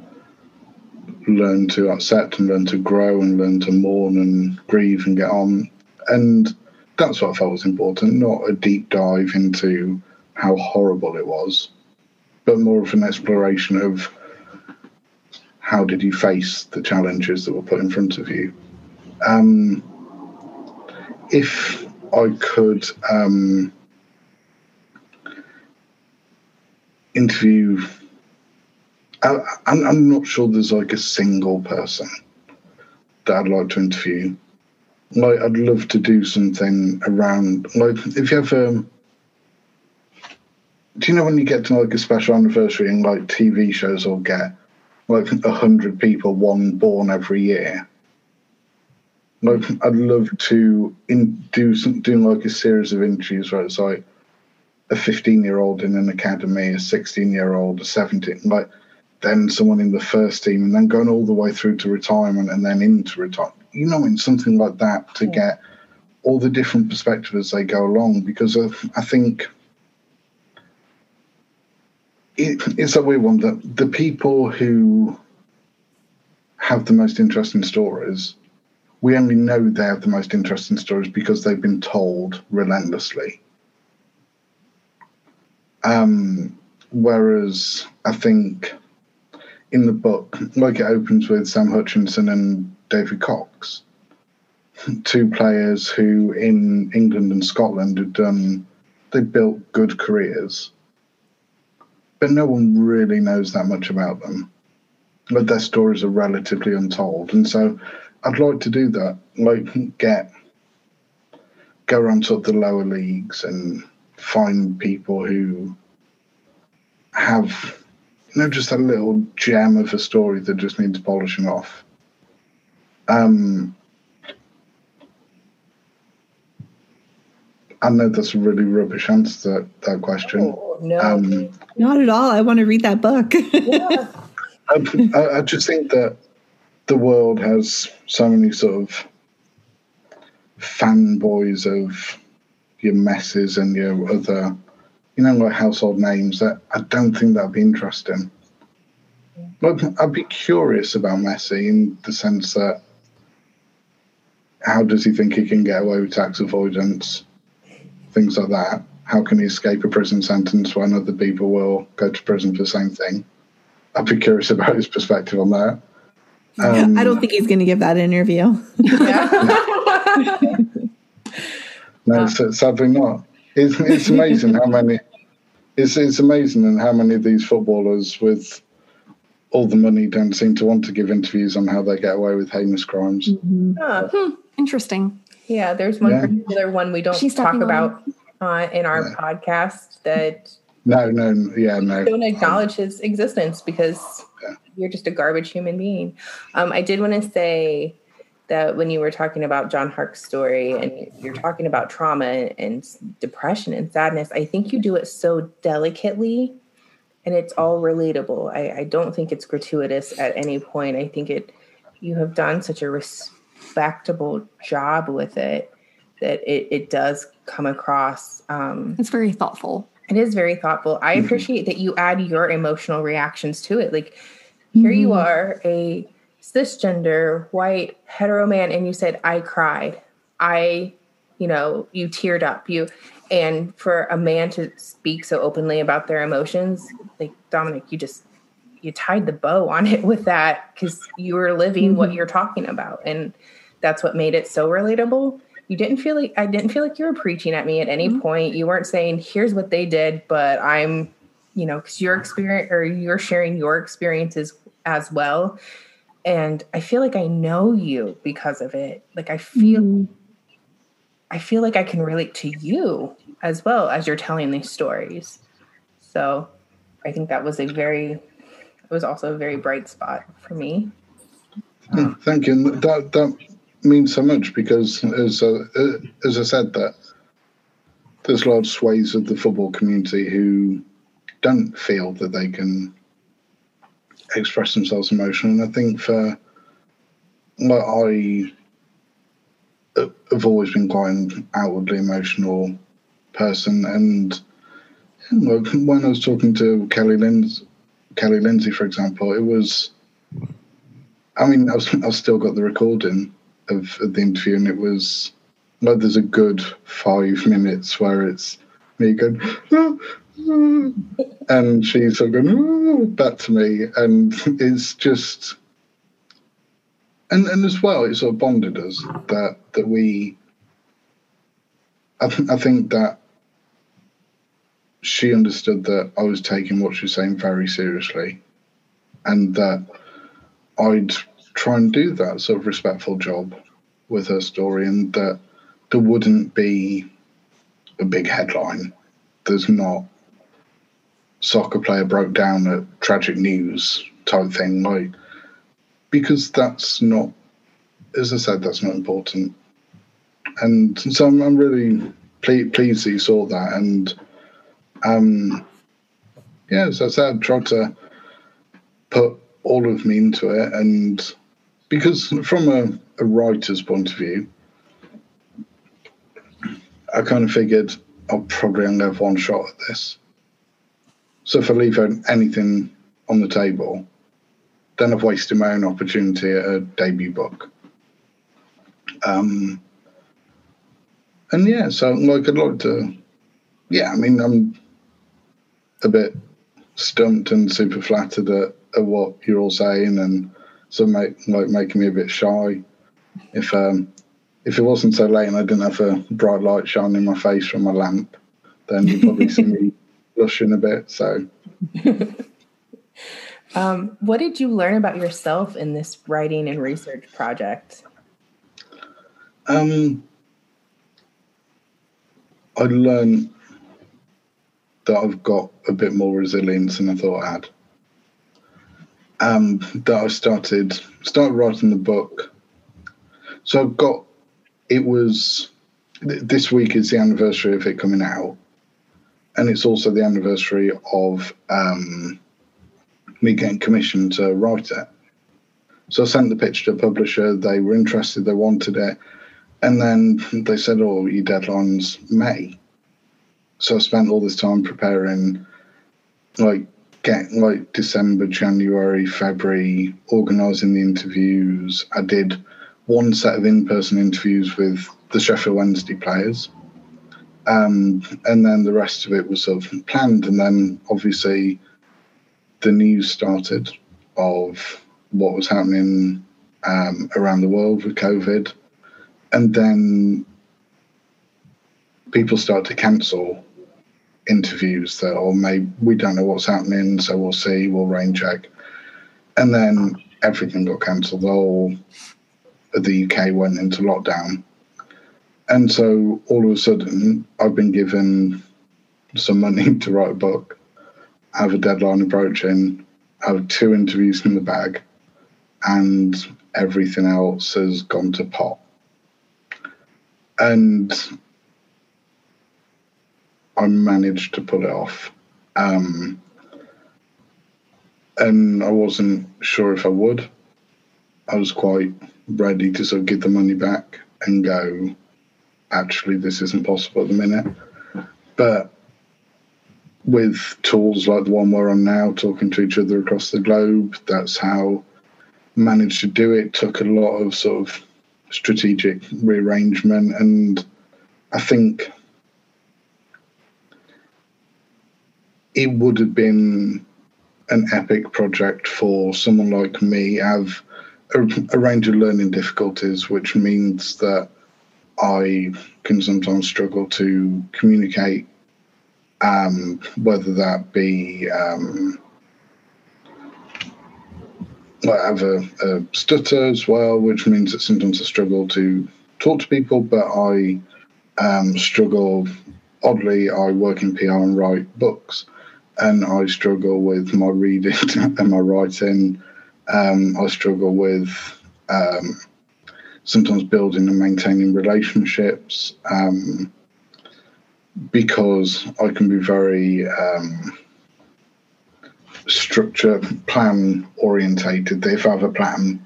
learn to accept and learn to grow and learn to mourn and grieve and get on? And that's what I felt was important, not a deep dive into how horrible it was, but more of an exploration of how did you face the challenges that were put in front of you. Um, if I could um, interview, I, I'm, I'm not sure there's like a single person, that I'd like to interview. Like, I'd love to do something around, like, if you have um, do you know when you get to like a special anniversary and like TV shows will get like a hundred people, one born every year? Like, I'd love to in, do some, doing like a series of interviews where it's like a 15 year old in an academy, a 16 year old, a 17, like then someone in the first team, and then going all the way through to retirement and then into retirement. You know, in something like that to get all the different perspectives as they go along, because of, I think it, it's a weird one that the people who have the most interesting stories, we only know they have the most interesting stories because they've been told relentlessly. Um, whereas I think in the book, like it opens with Sam Hutchinson and David Cox, two players who in England and Scotland had done, they built good careers, but no one really knows that much about them. But their stories are relatively untold, and so I'd like to do that, like get go around of the lower leagues and find people who have you know just a little gem of a story that just needs polishing off. Um, I know that's a really rubbish answer to that, that question. Oh, no. Um, Not at all. I want to read that book. yeah. I, I just think that the world has so many sort of fanboys of your Messis and your other, you know, like household names that I don't think that'd be interesting. But I'd be curious about Messi in the sense that how does he think he can get away with tax avoidance, things like that? How can he escape a prison sentence when other people will go to prison for the same thing? I'd be curious about his perspective on that. Um, I don't think he's going to give that interview. yeah. No, s- sadly not. It's, it's amazing how many. It's it's amazing and how many of these footballers with all the money don't seem to want to give interviews on how they get away with heinous crimes. Huh. Hmm, interesting. Yeah, there's one Yeah. particular one we don't She's talk talking about uh, in our Yeah. podcast that No, no, yeah, no. don't acknowledge his existence because Yeah. you're just a garbage human being. Um, I did want to say that when you were talking about John Harkes' story and you're talking about trauma and depression and sadness, I think you do it so delicately and it's all relatable. I, I don't think it's gratuitous at any point. I think it you have done such a respectable job with it that it, it does come across um, It's very thoughtful. it is very thoughtful. I mm-hmm. appreciate that you add your emotional reactions to it. Like here you mm-hmm. are, a cisgender white hetero man, and you said, I cried. I, you know, you teared up. You and for a man to speak so openly about their emotions, like Dominic, you just you tied the bow on it with that because you were living what mm-hmm. you're talking about. And that's what made it so relatable. You didn't feel like I didn't feel like you were preaching at me at any mm-hmm. point. You weren't saying, here's what they did, but I'm, you know, because your experience or you're sharing your experiences as well. And I feel like I know you because of it. Like I feel mm-hmm. I feel like I can relate to you as well as you're telling these stories. So I think that was a very it was also a very bright spot for me. Yeah, Thank you. And that that means so much because, as uh, uh, as I said, that there's large swathes of the football community who don't feel that they can express themselves emotionally. And I think for like I have always been quite an outwardly emotional person, and when I was talking to Kelly Lindsey, Kelly Lindsey, for example, it was. I mean, I was, I've still got the recording of, of the interview, and it was like there's a good five minutes where it's me going, "Ah, ah," and she's sort of going "Ah," back to me, and it's just, and and as well, it sort of bonded us that that we. I, th- I think that she understood that I was taking what she was saying very seriously, and that I'd try and do that sort of respectful job with her story, and that there wouldn't be a big headline. There's not soccer player broke down at tragic news type thing, like because that's not, as I said, that's not important. And so I'm, I'm really ple- pleased that you saw that, and um, yeah, as I said, tried to put all of me into it, and because from a, a writer's point of view, I kind of figured I'll probably only have one shot at this. So if I leave anything on the table, then I've wasted my own opportunity at a debut book. Um, and yeah, so like I'd like to, yeah, I mean, I'm a bit stumped and super flattered at, at what you're all saying, and so make like making me a bit shy. If um, if it wasn't so late and I didn't have a bright light shining in my face from my lamp, then you'd probably see me blushing a bit. So, um, what did you learn about yourself in this writing and research project? Um, I learned that I've got a bit more resilience than I thought I had. Um, that I started started writing the book. So I've got it was this week is the anniversary of it coming out, and it's also the anniversary of um, me getting commissioned to write it. So I sent the pitch to a publisher. They were interested. They wanted it, and then they said, "Oh, your deadline's May." So I spent all this time preparing, like getting like December, January, February, organising the interviews. I did one set of in-person interviews with the Sheffield Wednesday players. Um, and then the rest of it was sort of planned. And then obviously the news started of what was happening um, around the world with COVID. And then people start to cancel interviews that, oh, or maybe we don't know what's happening, so we'll see, we'll rain check. And then everything got cancelled. The whole the UK went into lockdown. And so all of a sudden, I've been given some money to write a book, I have a deadline approaching, I have two interviews in the bag, and everything else has gone to pot. And I managed to pull it off. Um, and I wasn't sure if I would. I was quite ready to sort of give the money back and go, actually, this isn't possible at the minute. But with tools like the one we're on now, talking to each other across the globe, that's how I managed to do it. Took a lot of sort of strategic rearrangement, and I think it would have been an epic project for someone like me. I've a, a range of learning difficulties, which means that I can sometimes struggle to communicate, um, whether that be um, I have a, a, stutter as well, which means that sometimes I struggle to talk to people, but I um, struggle. Oddly, I work in PR and write books, and I struggle with my reading and my writing um, I struggle with um, sometimes building and maintaining relationships um, because I can be very um, structure, plan orientated. If I have a plan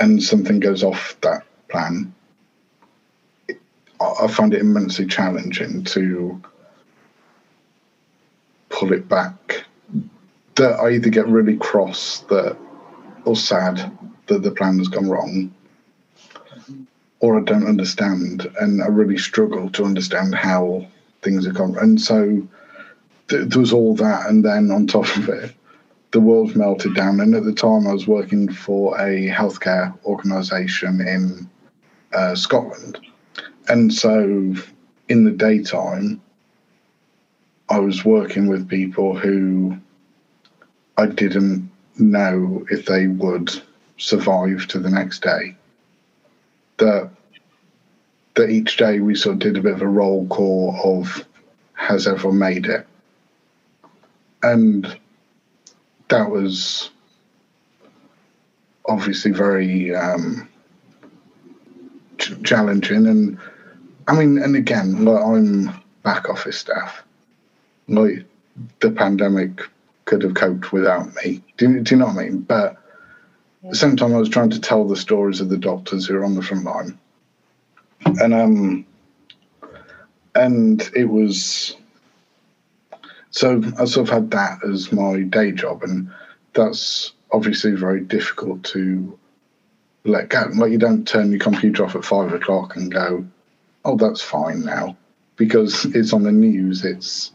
and something goes off that plan, I find it immensely challenging to pull it back that I either get really cross that or sad that the plan has gone wrong, or I don't understand, and I really struggle to understand how things have gone. And so th- there was all that, and then on top of it, the world melted down. And at the time, I was working for a healthcare organisation in uh, Scotland, and so in the daytime, I was working with people who I didn't know if they would survive to the next day. That that each day we sort of did a bit of a roll call of has everyone made it, and that was obviously very um, ch- challenging. And I mean, and again, like I'm back office staff, like the pandemic could have coped without me. Do, do you know what I mean? But at the same time, I was trying to tell the stories of the doctors who are on the front line, and um, and it was so I sort of had that as my day job, and that's obviously very difficult to let go. Like you don't turn your computer off at five o'clock and go, "Oh, that's fine now," because it's on the news. It's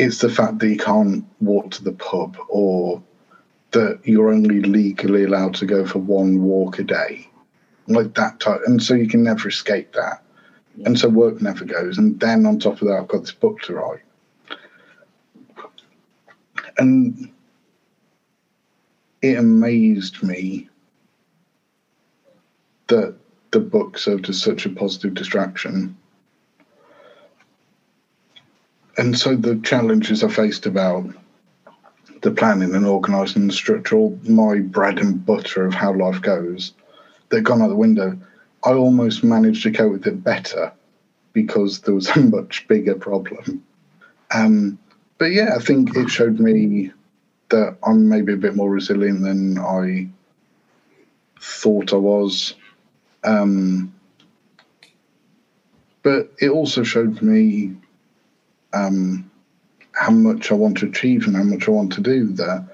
it's the fact that you can't walk to the pub or that you're only legally allowed to go for one walk a day, like that type. And so you can never escape that. And so work never goes. And then on top of that, I've got this book to write. And it amazed me that the book served as such a positive distraction. And so the challenges I faced about the planning and organising the structure, all my bread and butter of how life goes, they've gone out the window. I almost managed to cope with it better because there was a much bigger problem. Um, but yeah, I think it showed me that I'm maybe a bit more resilient than I thought I was. Um, but it also showed me um, how much I want to achieve and how much I want to do. That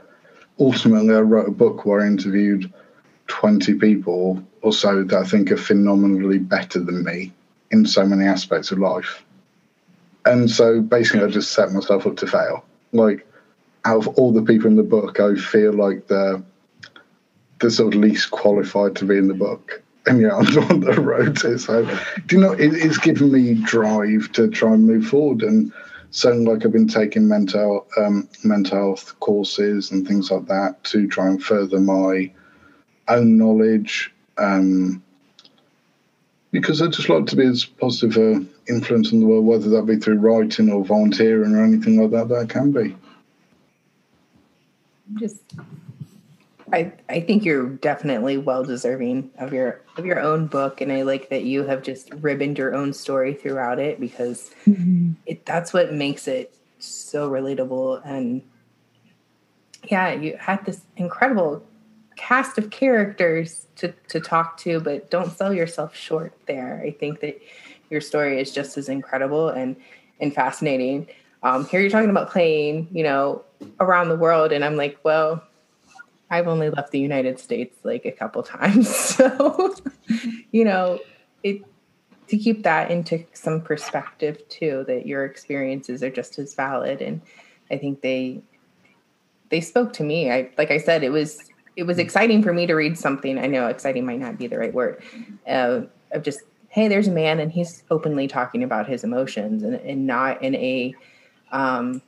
ultimately, I wrote a book where I interviewed 20 people or so that I think are phenomenally better than me in so many aspects of life. And so basically, I just set myself up to fail. Like, out of all the people in the book, I feel like the the sort of least qualified to be in the book. And yeah, I'm the one that wrote it. So, do you know, it, it's given me drive to try and move forward. And so, like, I've been taking mental um, mental health courses and things like that to try and further my own knowledge. Um, because I just like to be as positive an influence in the world, whether that be through writing or volunteering or anything like that that I can be just I I think you're definitely well deserving of your of your own book, and I like that you have just ribboned your own story throughout it because mm-hmm. it that's what makes it so relatable. And yeah, you had this incredible cast of characters to to talk to, but don't sell yourself short there. I think that your story is just as incredible and and fascinating. Um, here you're talking about playing, you know, around the world, and I'm like, well, I've only left the United States like a couple times, so you know, it to keep that into some perspective too, that your experiences are just as valid, and I think they they spoke to me. I like I said, it was it was exciting for me to read something. I know exciting might not be the right word. Uh, of just hey, there's a man and he's openly talking about his emotions and, and not in a um,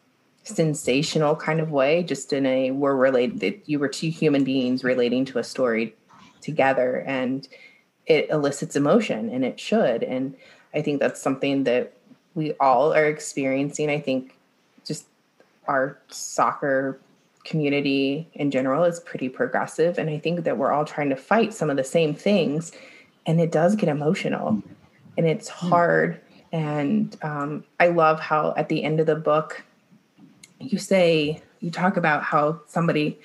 sensational kind of way, just in a we're related, you were two human beings relating to a story together and it elicits emotion and it should. And I think that's something that we all are experiencing. I think just our soccer community in general is pretty progressive. And I think that we're all trying to fight some of the same things. And it does get emotional and it's hard and um, I love how at the end of the book, you say, you talk about how somebody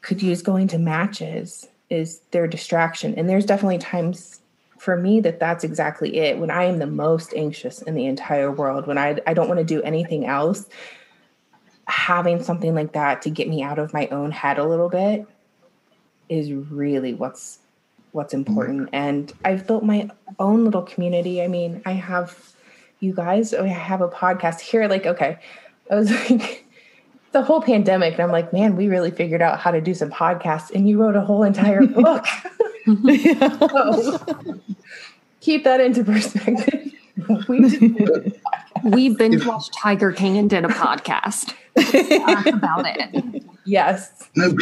could use going to matches is their distraction. And there's definitely times for me that that's exactly it. When I am the most anxious in the entire world, when I, I don't want to do anything else, having something like that to get me out of my own head a little bit is really what's what's important. And I've built my own little community. I mean, I have you guys, I have a podcast here. Like, okay, I was like, the whole pandemic, and I'm like, man, we really figured out how to do some podcasts, and you wrote a whole entire book. so, keep that into perspective. we, we binge watched Tiger King and did a podcast about it. Yes. No,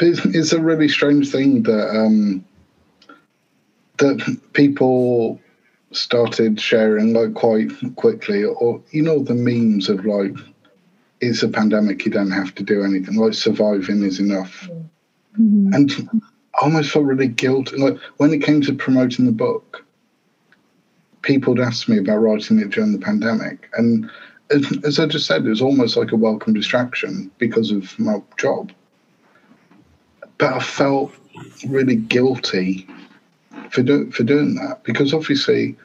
it's a really strange thing that um, that people started sharing like quite quickly, or you know the memes of like, it's a pandemic, you don't have to do anything. Like surviving is enough, mm-hmm. and I almost felt really guilty. Like when it came to promoting the book, people would ask me about writing it during the pandemic, and as I just said, it was almost like a welcome distraction because of my job. But I felt really guilty for do, for doing that because obviously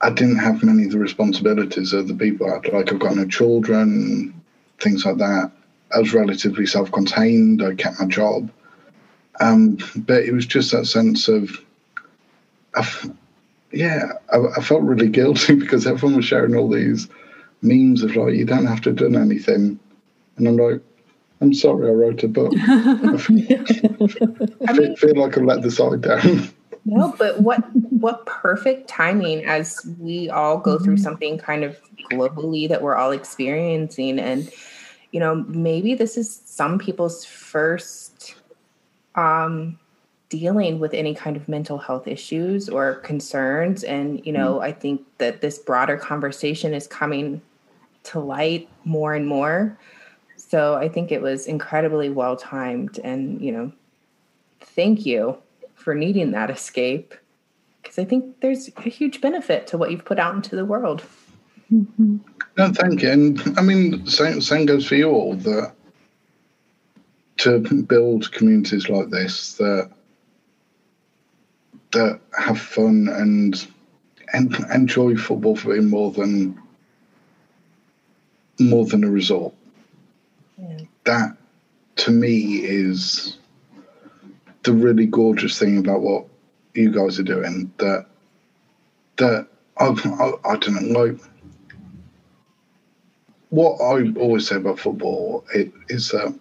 I didn't have many of the responsibilities of the people Like I've got no children, things like that. I was relatively self-contained. I kept my job, um, but it was just that sense of, yeah, I, I, felt really guilty because everyone was sharing all these memes of like, you don't have to do anything. And I'm like, I'm sorry, I wrote a book. I, feel, I mean, feel like I let the side down. No, but what what perfect timing as we all go through mm-hmm. something kind of globally that we're all experiencing. And, you know, maybe this is some people's first um dealing with any kind of mental health issues or concerns. And, you know, mm-hmm. I think that this broader conversation is coming to light more and more. So I think it was incredibly well timed. And, you know, thank you for needing that escape because I think there's a huge benefit to what you've put out into the world. Mm-hmm. No, thank you. And I mean, same, same goes for you all that to build communities like this that that have fun and and enjoy football for being more than more than a result. Yeah. That to me is the really gorgeous thing about what you guys are doing. That that I, I, I don't know like what I always say about football it, is that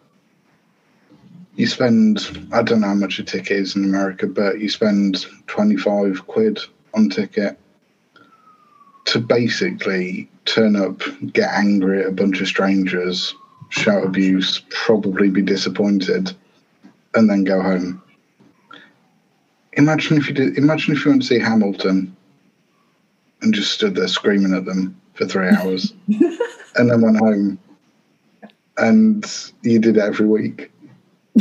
you spend I don't know how much a ticket is in America, but you spend twenty five quid on ticket to basically turn up, get angry at a bunch of strangers, shout abuse, probably be disappointed, and then go home. Imagine if you did. Imagine if you went to see Hamilton and just stood there screaming at them for three hours, and then went home, and you did it every week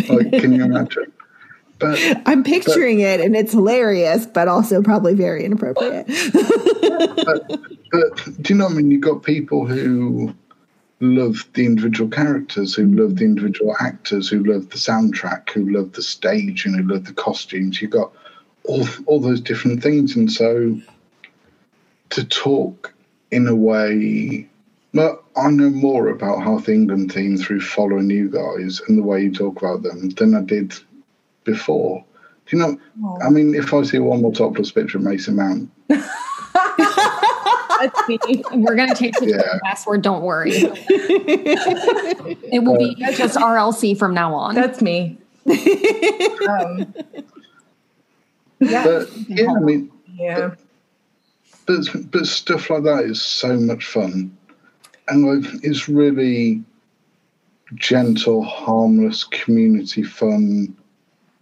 like, can you imagine? But I'm picturing but, it, and it's hilarious, but also probably very inappropriate. but, but do you know what I mean? You've got people who love the individual characters, who love the individual actors, who love the soundtrack, who love the stage, and who love the costumes. You've got all all those different things, and so to talk in a way but I know more about half the England team through following you guys and the way you talk about them than I did before. Do you know? Oh. I mean, if I see one more topless picture of Mason Mount. We're going to take the yeah. password. Don't worry. it will be just RLC from now on. That's me. um, yeah. But, yeah, I mean, yeah. But, but stuff like that is so much fun and like it's really gentle, harmless, community fun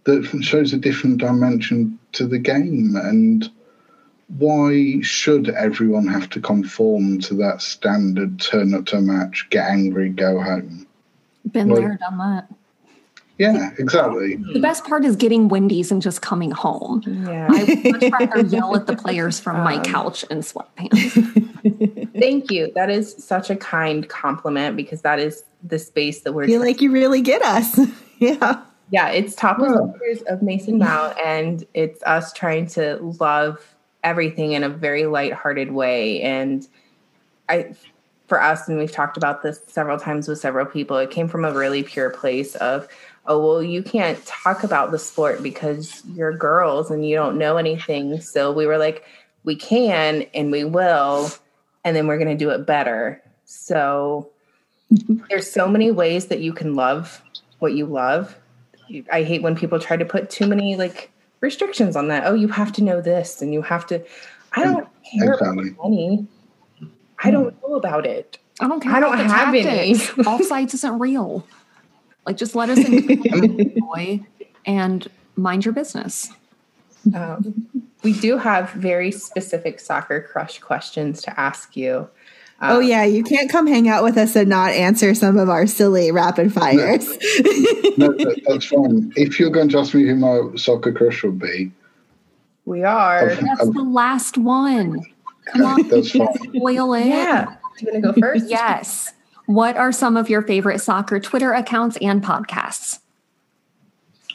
that shows a different dimension to the game. And why should everyone have to conform to that standard turn up to a match, get angry, go home? Been like, there, done that. Yeah, exactly. The best part is getting Wendy's and just coming home. Yeah. I would much rather yell at the players from um, my couch in sweatpants. Thank you. That is such a kind compliment because that is the space that we're. Feel like you really get us. yeah. Yeah, it's top oh. of Mason Mount, and it's us trying to love everything in a very lighthearted way. And I, for us, and we've talked about this several times with several people, it came from a really pure place of oh well you can't talk about the sport because you're girls and you don't know anything so we were like we can and we will and then we're going to do it better so there's so many ways that you can love what you love i hate when people try to put too many like restrictions on that oh you have to know this and you have to i don't care exactly. about money i don't know about it I don't care. I don't about the have any. tactics. Offsides isn't real. Like, just let us enjoy and mind your business. Um, we do have very specific soccer crush questions to ask you. oh yeah, you can't come hang out with us and not answer some of our silly rapid fires. No, that, that's fine. If you're going to ask me who my soccer crush would be, We are. I've- That's the last one. Come on, that's fine. spoil it. Yeah. You want to go first? Yes. What are some of your favorite soccer Twitter accounts and podcasts?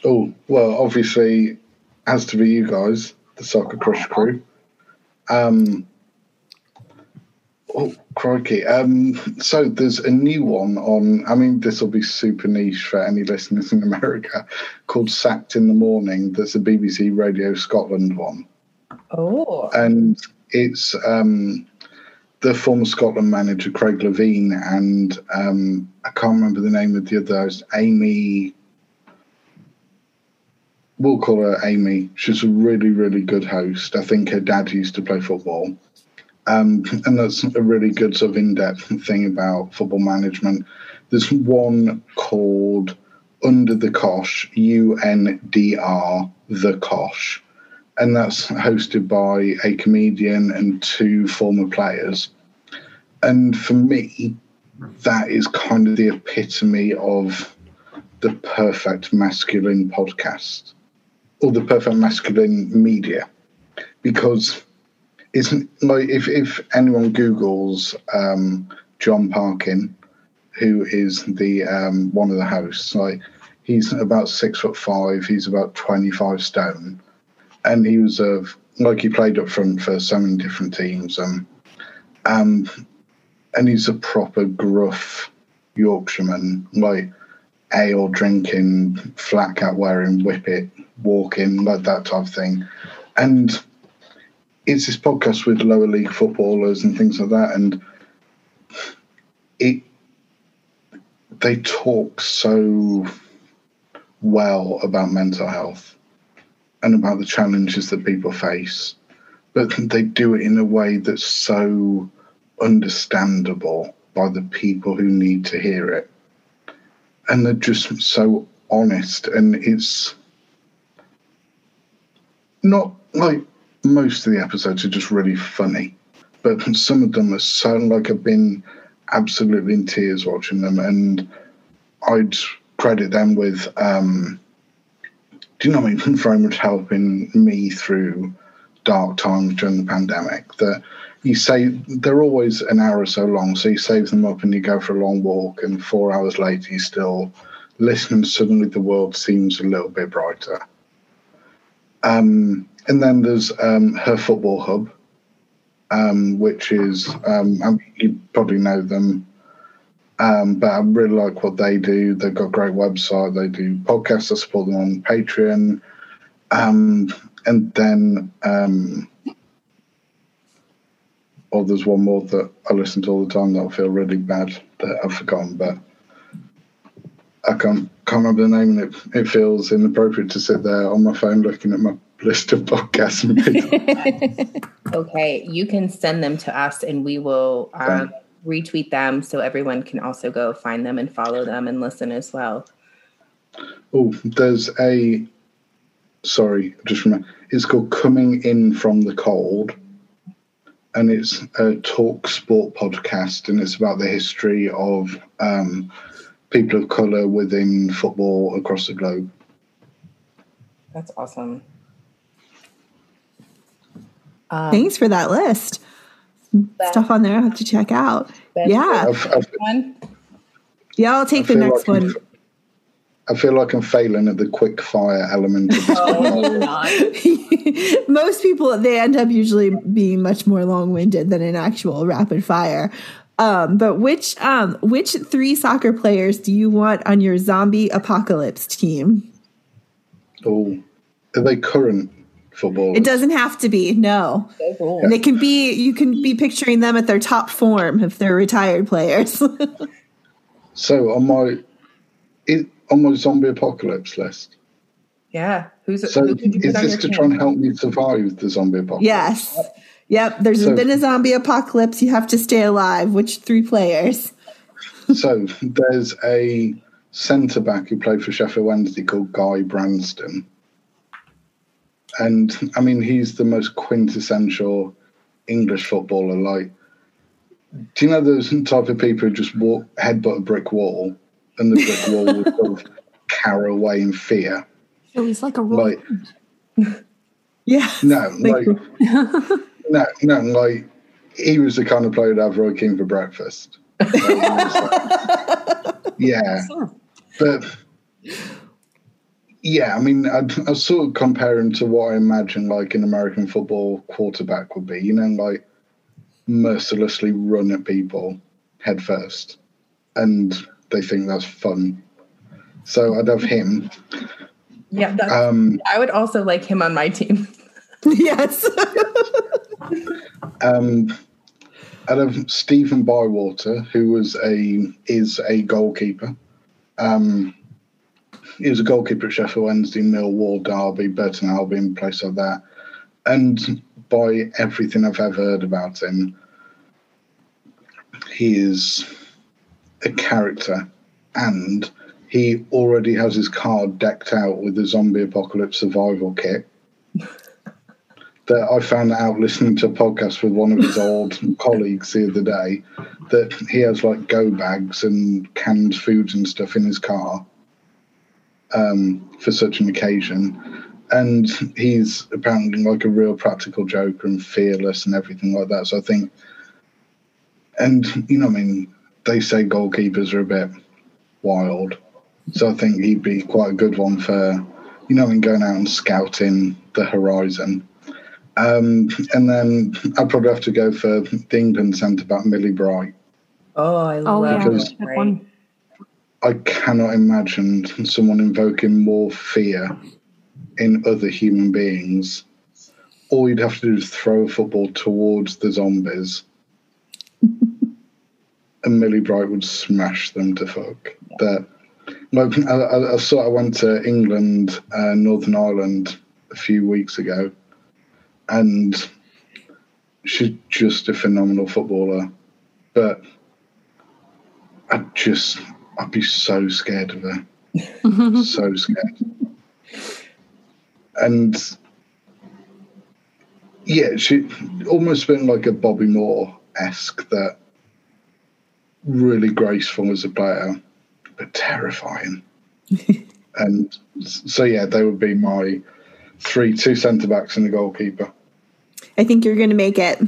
Oh, well, obviously, has to be you guys, the Soccer Crush crew. Um, oh, crikey. Um, so there's a new one on, I mean, this will be super niche for any listeners in America, called Sacked in the Morning. That's a BBC Radio Scotland one. Oh. and it's um, the former Scotland manager Craig Levein and um, I can't remember the name of the other. It's Amy. We'll call her Amy. She's a really, really good host. I think her dad used to play football. Um, and that's a really good sort of in-depth thing about football management. There's one called Under the Cosh, U N D R, the Cosh, and that's hosted by a comedian and two former players. And for me, that is kind of the epitome of the perfect masculine podcast or the perfect masculine media because isn't like if, if anyone googles um, jon parkin who is the um, one of the hosts like he's about six foot five he's about 25 stone and he was a like he played up front for so many different teams um, um and he's a proper gruff yorkshireman like ale drinking flat cap wearing whippet walking like that type of thing. And it's this podcast with lower league footballers and things like that and it they talk so well about mental health and about the challenges that people face but they do it in a way that's so understandable by the people who need to hear it? And they're just so honest and it's not like most of the episodes are just really funny but some of them are so like i've been absolutely in tears watching them and i'd credit them with um do you know what i mean? Very much helping me through dark times during the pandemic that you say they're always an hour or so long so you save them up and you go for a long walk and four hours later you still listen and suddenly the world seems a little bit brighter. Um, and then there's um, her football hub um, which is um, you probably know them um, but I really like what they do. They've got a great website. They do podcasts. I support them on Patreon. Um, and then, um, oh, there's one more that I listen to all the time that I feel really bad that I've forgotten, but I can't can't remember the name. And it it feels inappropriate to sit there on my phone looking at my list of podcasts. Okay, you can send them to us and we will um, retweet them so everyone can also go find them and follow them and listen as well. oh, there's a sorry, just remember it's called Coming In from the Cold. And it's a talk sport podcast, and it's about the history of um, people of color within football across the globe. That's awesome. Thanks for that list. Stuff on there I have to check out. Best Yeah. I've, I've, One. Yeah, I'll take I the next like I'm one. f- I feel like I'm failing at the quick fire element of this. Most people they end up usually being much more long-winded than an actual rapid fire. Um, but which um, which three soccer players do you want on your zombie apocalypse team? oh, are they current footballers? It doesn't have to be. No, So cool. they can be. You can be picturing them at their top form if they're retired players. So on my on my zombie apocalypse list. Yeah. Who's So who you is this to try and help me survive the zombie apocalypse? yes, Yep, there's So- been a zombie apocalypse. You have to stay alive. Which three players? So there's a centre back who played for Sheffield Wednesday called Guy Branston. And I mean, he's the most quintessential English footballer. Like, do you know those type of people who just walk, headbutt a brick wall and the brick wall will sort of cower away in fear? So he's like a roll. Like, Yeah. no, Like- no, no, like, he was the kind of player that have Roy Keane for breakfast. Like, he was like- yeah. But yeah, I mean, I, I sort of comparing to what I imagine like an American football quarterback would be. You know, like mercilessly run at people head first, and they think that's fun. So I'd have him. Yeah, that's, Um, I would also like him on my team. yes. um, I'd have Stephen Bywater, who was a is a goalkeeper. Um, he was a goalkeeper at Sheffield Wednesday, Millwall, Derby, Burton Albion, place like that. And by everything I've ever heard about him, he is a character, and he already has his card decked out with the zombie apocalypse survival kit. That I found out listening to a podcast with one of his old colleagues the other day that he has like go bags and canned foods and stuff in his car um, for such an occasion. And he's apparently like a real practical joker and fearless and everything like that. So I think, and you know, I mean, they say goalkeepers are a bit wild. So I think he'd be quite a good one for, you know, I mean, going out and scouting the horizon. Um, and then I'd probably have to go for the England centre back, Millie Bright. Oh, I Oh love yeah, Because- that one. I cannot imagine someone invoking more fear in other human beings. All you'd have to do is throw a football towards the zombies, and Millie Bright would smash them to fuck. But like, I, I, I saw I went to England, uh, Northern Ireland a few weeks ago, and she's just a phenomenal footballer. But I just, I'd be so scared of her. so scared. And yeah, she almost been like a Bobby Moore esque that really graceful as a player, but terrifying. and so yeah, they would be my three, two centre backs and the goalkeeper. I think you're going to make it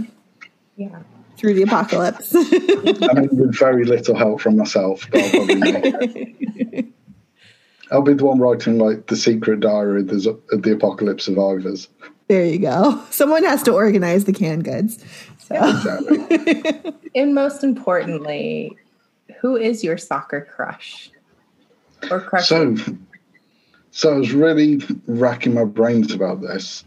Yeah. Through the apocalypse. I mean, with very little help from myself, but I'll probably make it. I'll be the one writing like the secret diary of the, of the apocalypse survivors. there you go. Someone has to organize the canned goods. So. Exactly. And most importantly, who is your soccer crush? Or crush? So, so I was really racking my brains about this.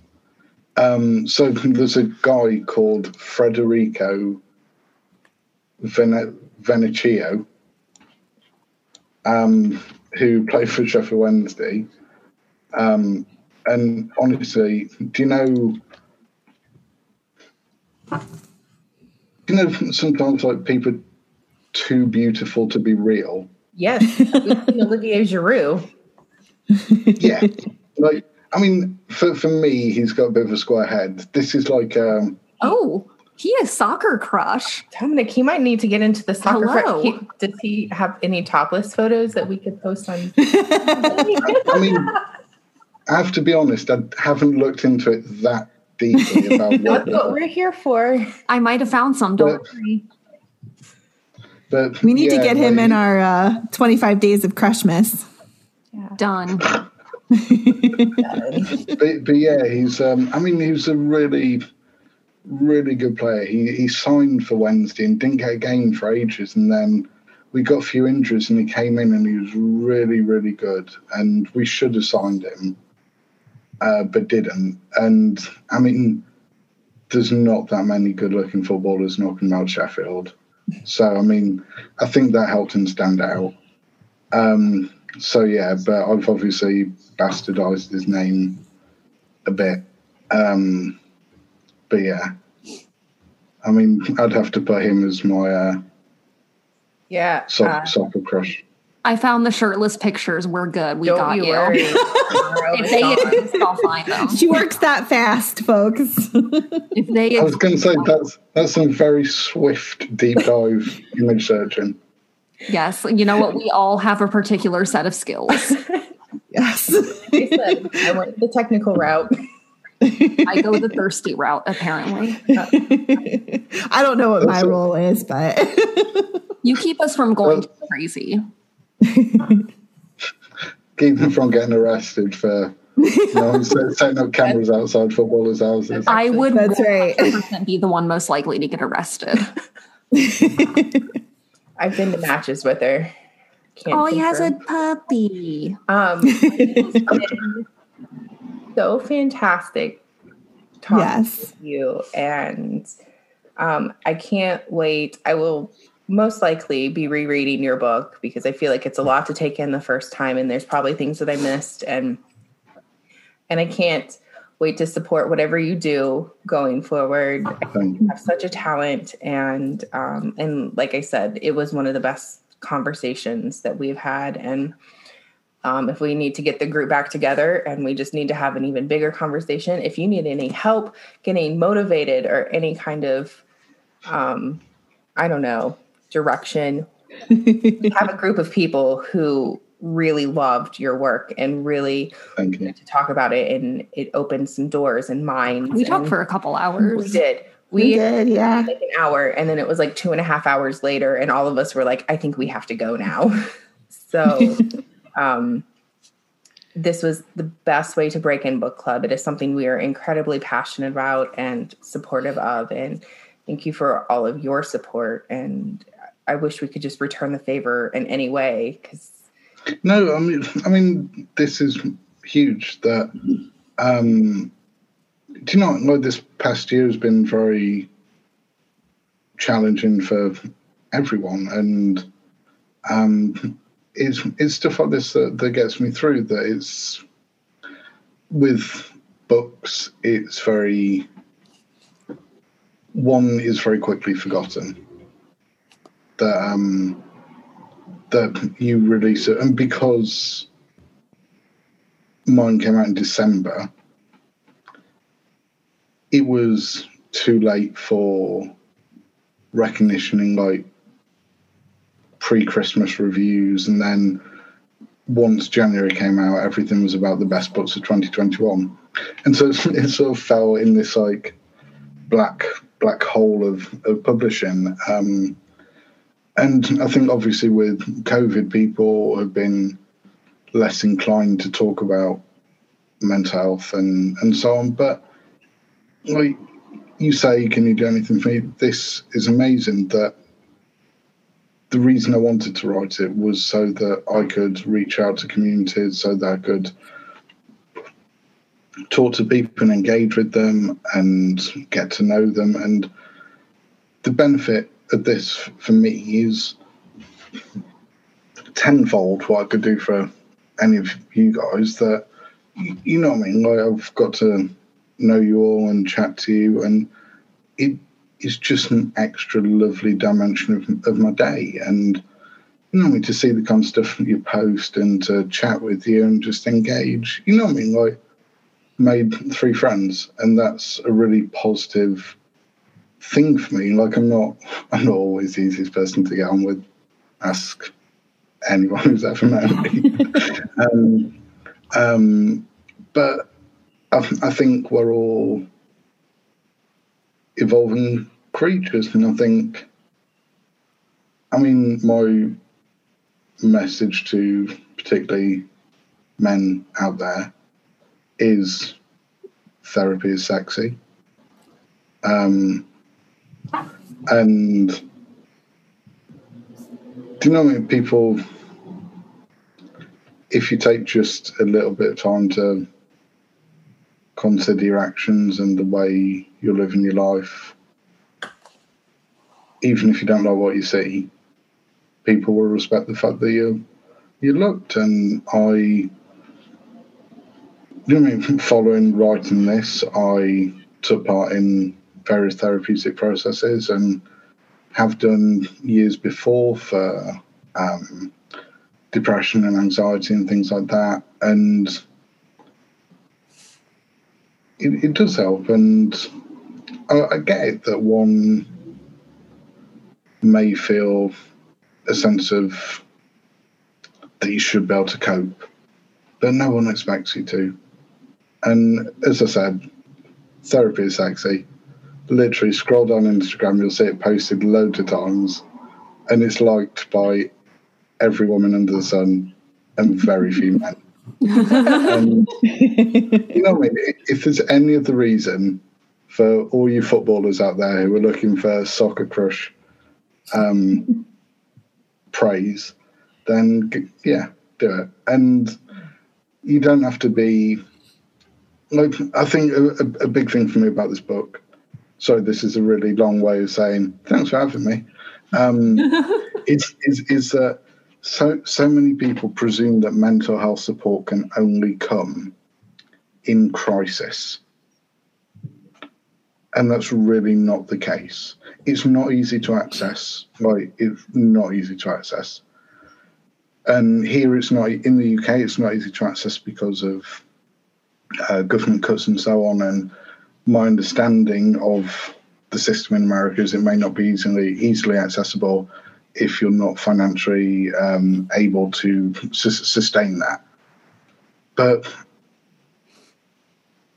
Um, so there's a guy called Federico Vene- Venecchio, um, who played for Sheffield Wednesday. Um, and honestly, do you know? You know sometimes like people are too beautiful to be real? yes, Olivier Giroud. yeah like i mean for, for me he's got a bit of a square head this is like um Oh, he has soccer crush. Dominic, he might need to get into the soccer. Hello. He, does he have any topless photos that we could post on? i mean i have to be honest i haven't looked into it that deeply about That's what what we're here for. I might have found some. Don't But- worry. but We need to yeah, get him like, in our uh, 25 days of Crushmas. Done. but, but yeah he's um i mean he was a really really good player. He he signed for wednesday and didn't get a game for ages. And then we got a few injuries and he came in and he was really really good. And we should have signed him uh, but didn't. And i mean there's not that many good looking footballers knocking about sheffield. So i mean i think that helped him stand out. Um so yeah but i've obviously bastardized his name a bit um but yeah I mean, I'd have to put him as my uh, Yeah. so- uh, soccer crush. I found the shirtless pictures. We're good. We don't got you you. If they exist, I'll find them. She works that fast, folks. If they I was going to say that's that's some very swift deep dive image searching. Yes. You know what? We all have a particular set of skills. yes. I said I went the technical route. I go the thirsty route, apparently. I don't know what my role is, but You keep us from going too crazy. Keep them from getting arrested for you know, set- setting up cameras outside footballers' houses. I would That's right. be the one most likely to get arrested. I've been to matches with her. Can't Oh, he has a puppy. Um, so fantastic talking yes. you, and um, I can't wait. I will most likely be rereading your book because I feel like it's a lot to take in the first time, and there's probably things that I missed, and and I can't wait to support whatever you do going forward. Thank you. have such a talent and um and like i said it was one of the best conversations that we've had and um, if we need to get the group back together and we just need to have an even bigger conversation if you need any help getting motivated or any kind of um, i don't know direction have a group of people who really loved your work and really Thank to talk about it and it opened some doors in minds We talked for a couple hours. we did We we did, yeah. like an hour and then it was like two and a half hours later and all of us were like i think we have to go now so um this was the best way to break in book club it is something we are incredibly passionate about and supportive of and thank you for all of your support and i wish we could just return the favor in any way because No, I mean, I mean, this is huge. That um, do you know? Like this past year has been very challenging for everyone, and um, it's it's stuff like this that, that gets me through. That it's with books, it's very one is very quickly forgotten. That um, that you release it, and because mine came out in December, it was too late for recognition in like pre-Christmas reviews, and then once January came out, everything was about the best books of 2021, and so it sort of fell in this like black black hole of, of publishing. Um, and I think obviously with COVID, people have been less inclined to talk about mental health and, and so on. But like you say, can you do anything for me? This is amazing that the reason I wanted to write it was so that I could reach out to communities, so that I could talk to people and engage with them and get to know them. And the benefit of this for me is tenfold what I could do for any of you guys. That you know what I mean. Like I've got to know you all and chat to you, and it is just an extra lovely dimension of, of my day. And you know I mean to see the kind of stuff you post and to chat with you and just engage. You know what I mean. Like made three friends, and that's a really positive thing for me. Like I'm not, I'm not always the easiest person to get on with. Ask anyone who's ever met me. um, um, but I, I think we're all evolving creatures, and I think, I mean, my message to particularly men out there is therapy is sexy. Um, and do you know what I mean? People, if you take just a little bit of time to consider your actions and the way you're living your life, even if you don't like what you see, people will respect the fact that you you looked. And I, you know I mean? Following writing this, I took part in various therapeutic processes and have done years before for um, depression and anxiety and things like that. And it, it does help. And I, I get it that one may feel a sense of that you should be able to cope, but no one expects you to. And as I said, therapy is sexy. Literally, scroll down Instagram, you'll see it posted loads of times, and it's liked by every woman under the sun and very few men. and, you know what I mean? If there's any other reason for all you footballers out there who are looking for soccer crush um, praise, then yeah, do it. And you don't have to be like I think a, a, big thing for me about this book. Sorry, this is a really long way of saying thanks for having me. Um, is is is that so so many people presume that mental health support can only come in crisis, and that's really not the case. It's not easy to access. Like it's not easy to access. And here it's not in the UK. It's not easy to access because of uh, government cuts and so on. And my understanding of the system in America is it may not be easily easily accessible if you're not financially um, able to su- sustain that. But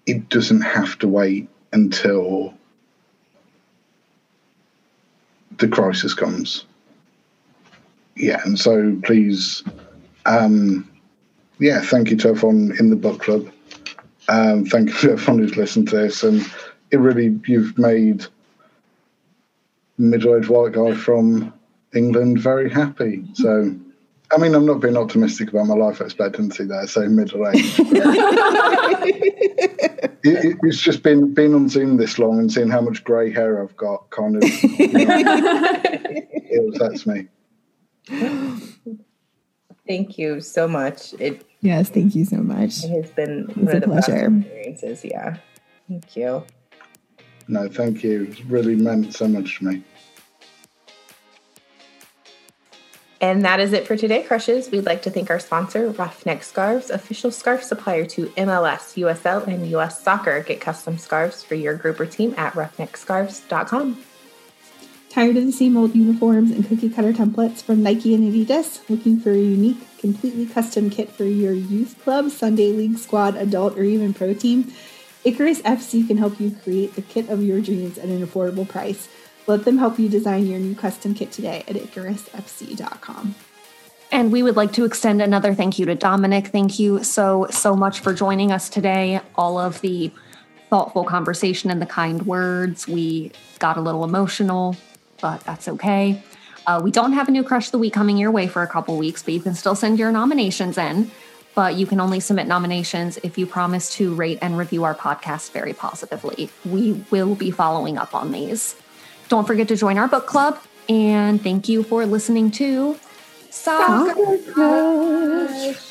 it doesn't have to wait until the crisis comes. Yeah, and so please, um, yeah, thank you to everyone in the book club. Um, thank you to everyone who's listened to this, and it really you've made middle-aged white guy from England very happy. So, I mean, I'm not being optimistic about my life expectancy there, so middle age. it, it's just been being on Zoom this long and seeing how much grey hair I've got kind of you know, it upsets me. Thank you so much. It yes, thank you so much. It has been it's one of the pleasure. best experiences. Yeah, thank you. No, thank you. It's really meant so much to me. And that is it for today, crushes. We'd like to thank our sponsor, Roughneck Scarves, official scarf supplier to MLS, USL, and US Soccer. Get custom scarves for your group or team at roughneckscarves.com. Tired of the same old uniforms and cookie cutter templates from Nike and Adidas? Looking for a unique, completely custom kit for your youth club, Sunday league squad, adult, or even pro team? Icarus FC can help you create the kit of your dreams at an affordable price. Let them help you design your new custom kit today at IcarusFC.com. And we would like to extend another thank you to Dominic. Thank you so, so much for joining us today. All of the thoughtful conversation and the kind words. We got a little emotional, but that's okay. Uh, we don't have a new crush of the week coming your way for a couple weeks, but you can still send your nominations in. But you can only submit nominations if you promise to rate and review our podcast very positively. We will be following up on these. Don't forget to join our book club. And thank you for listening to Soccer Crush.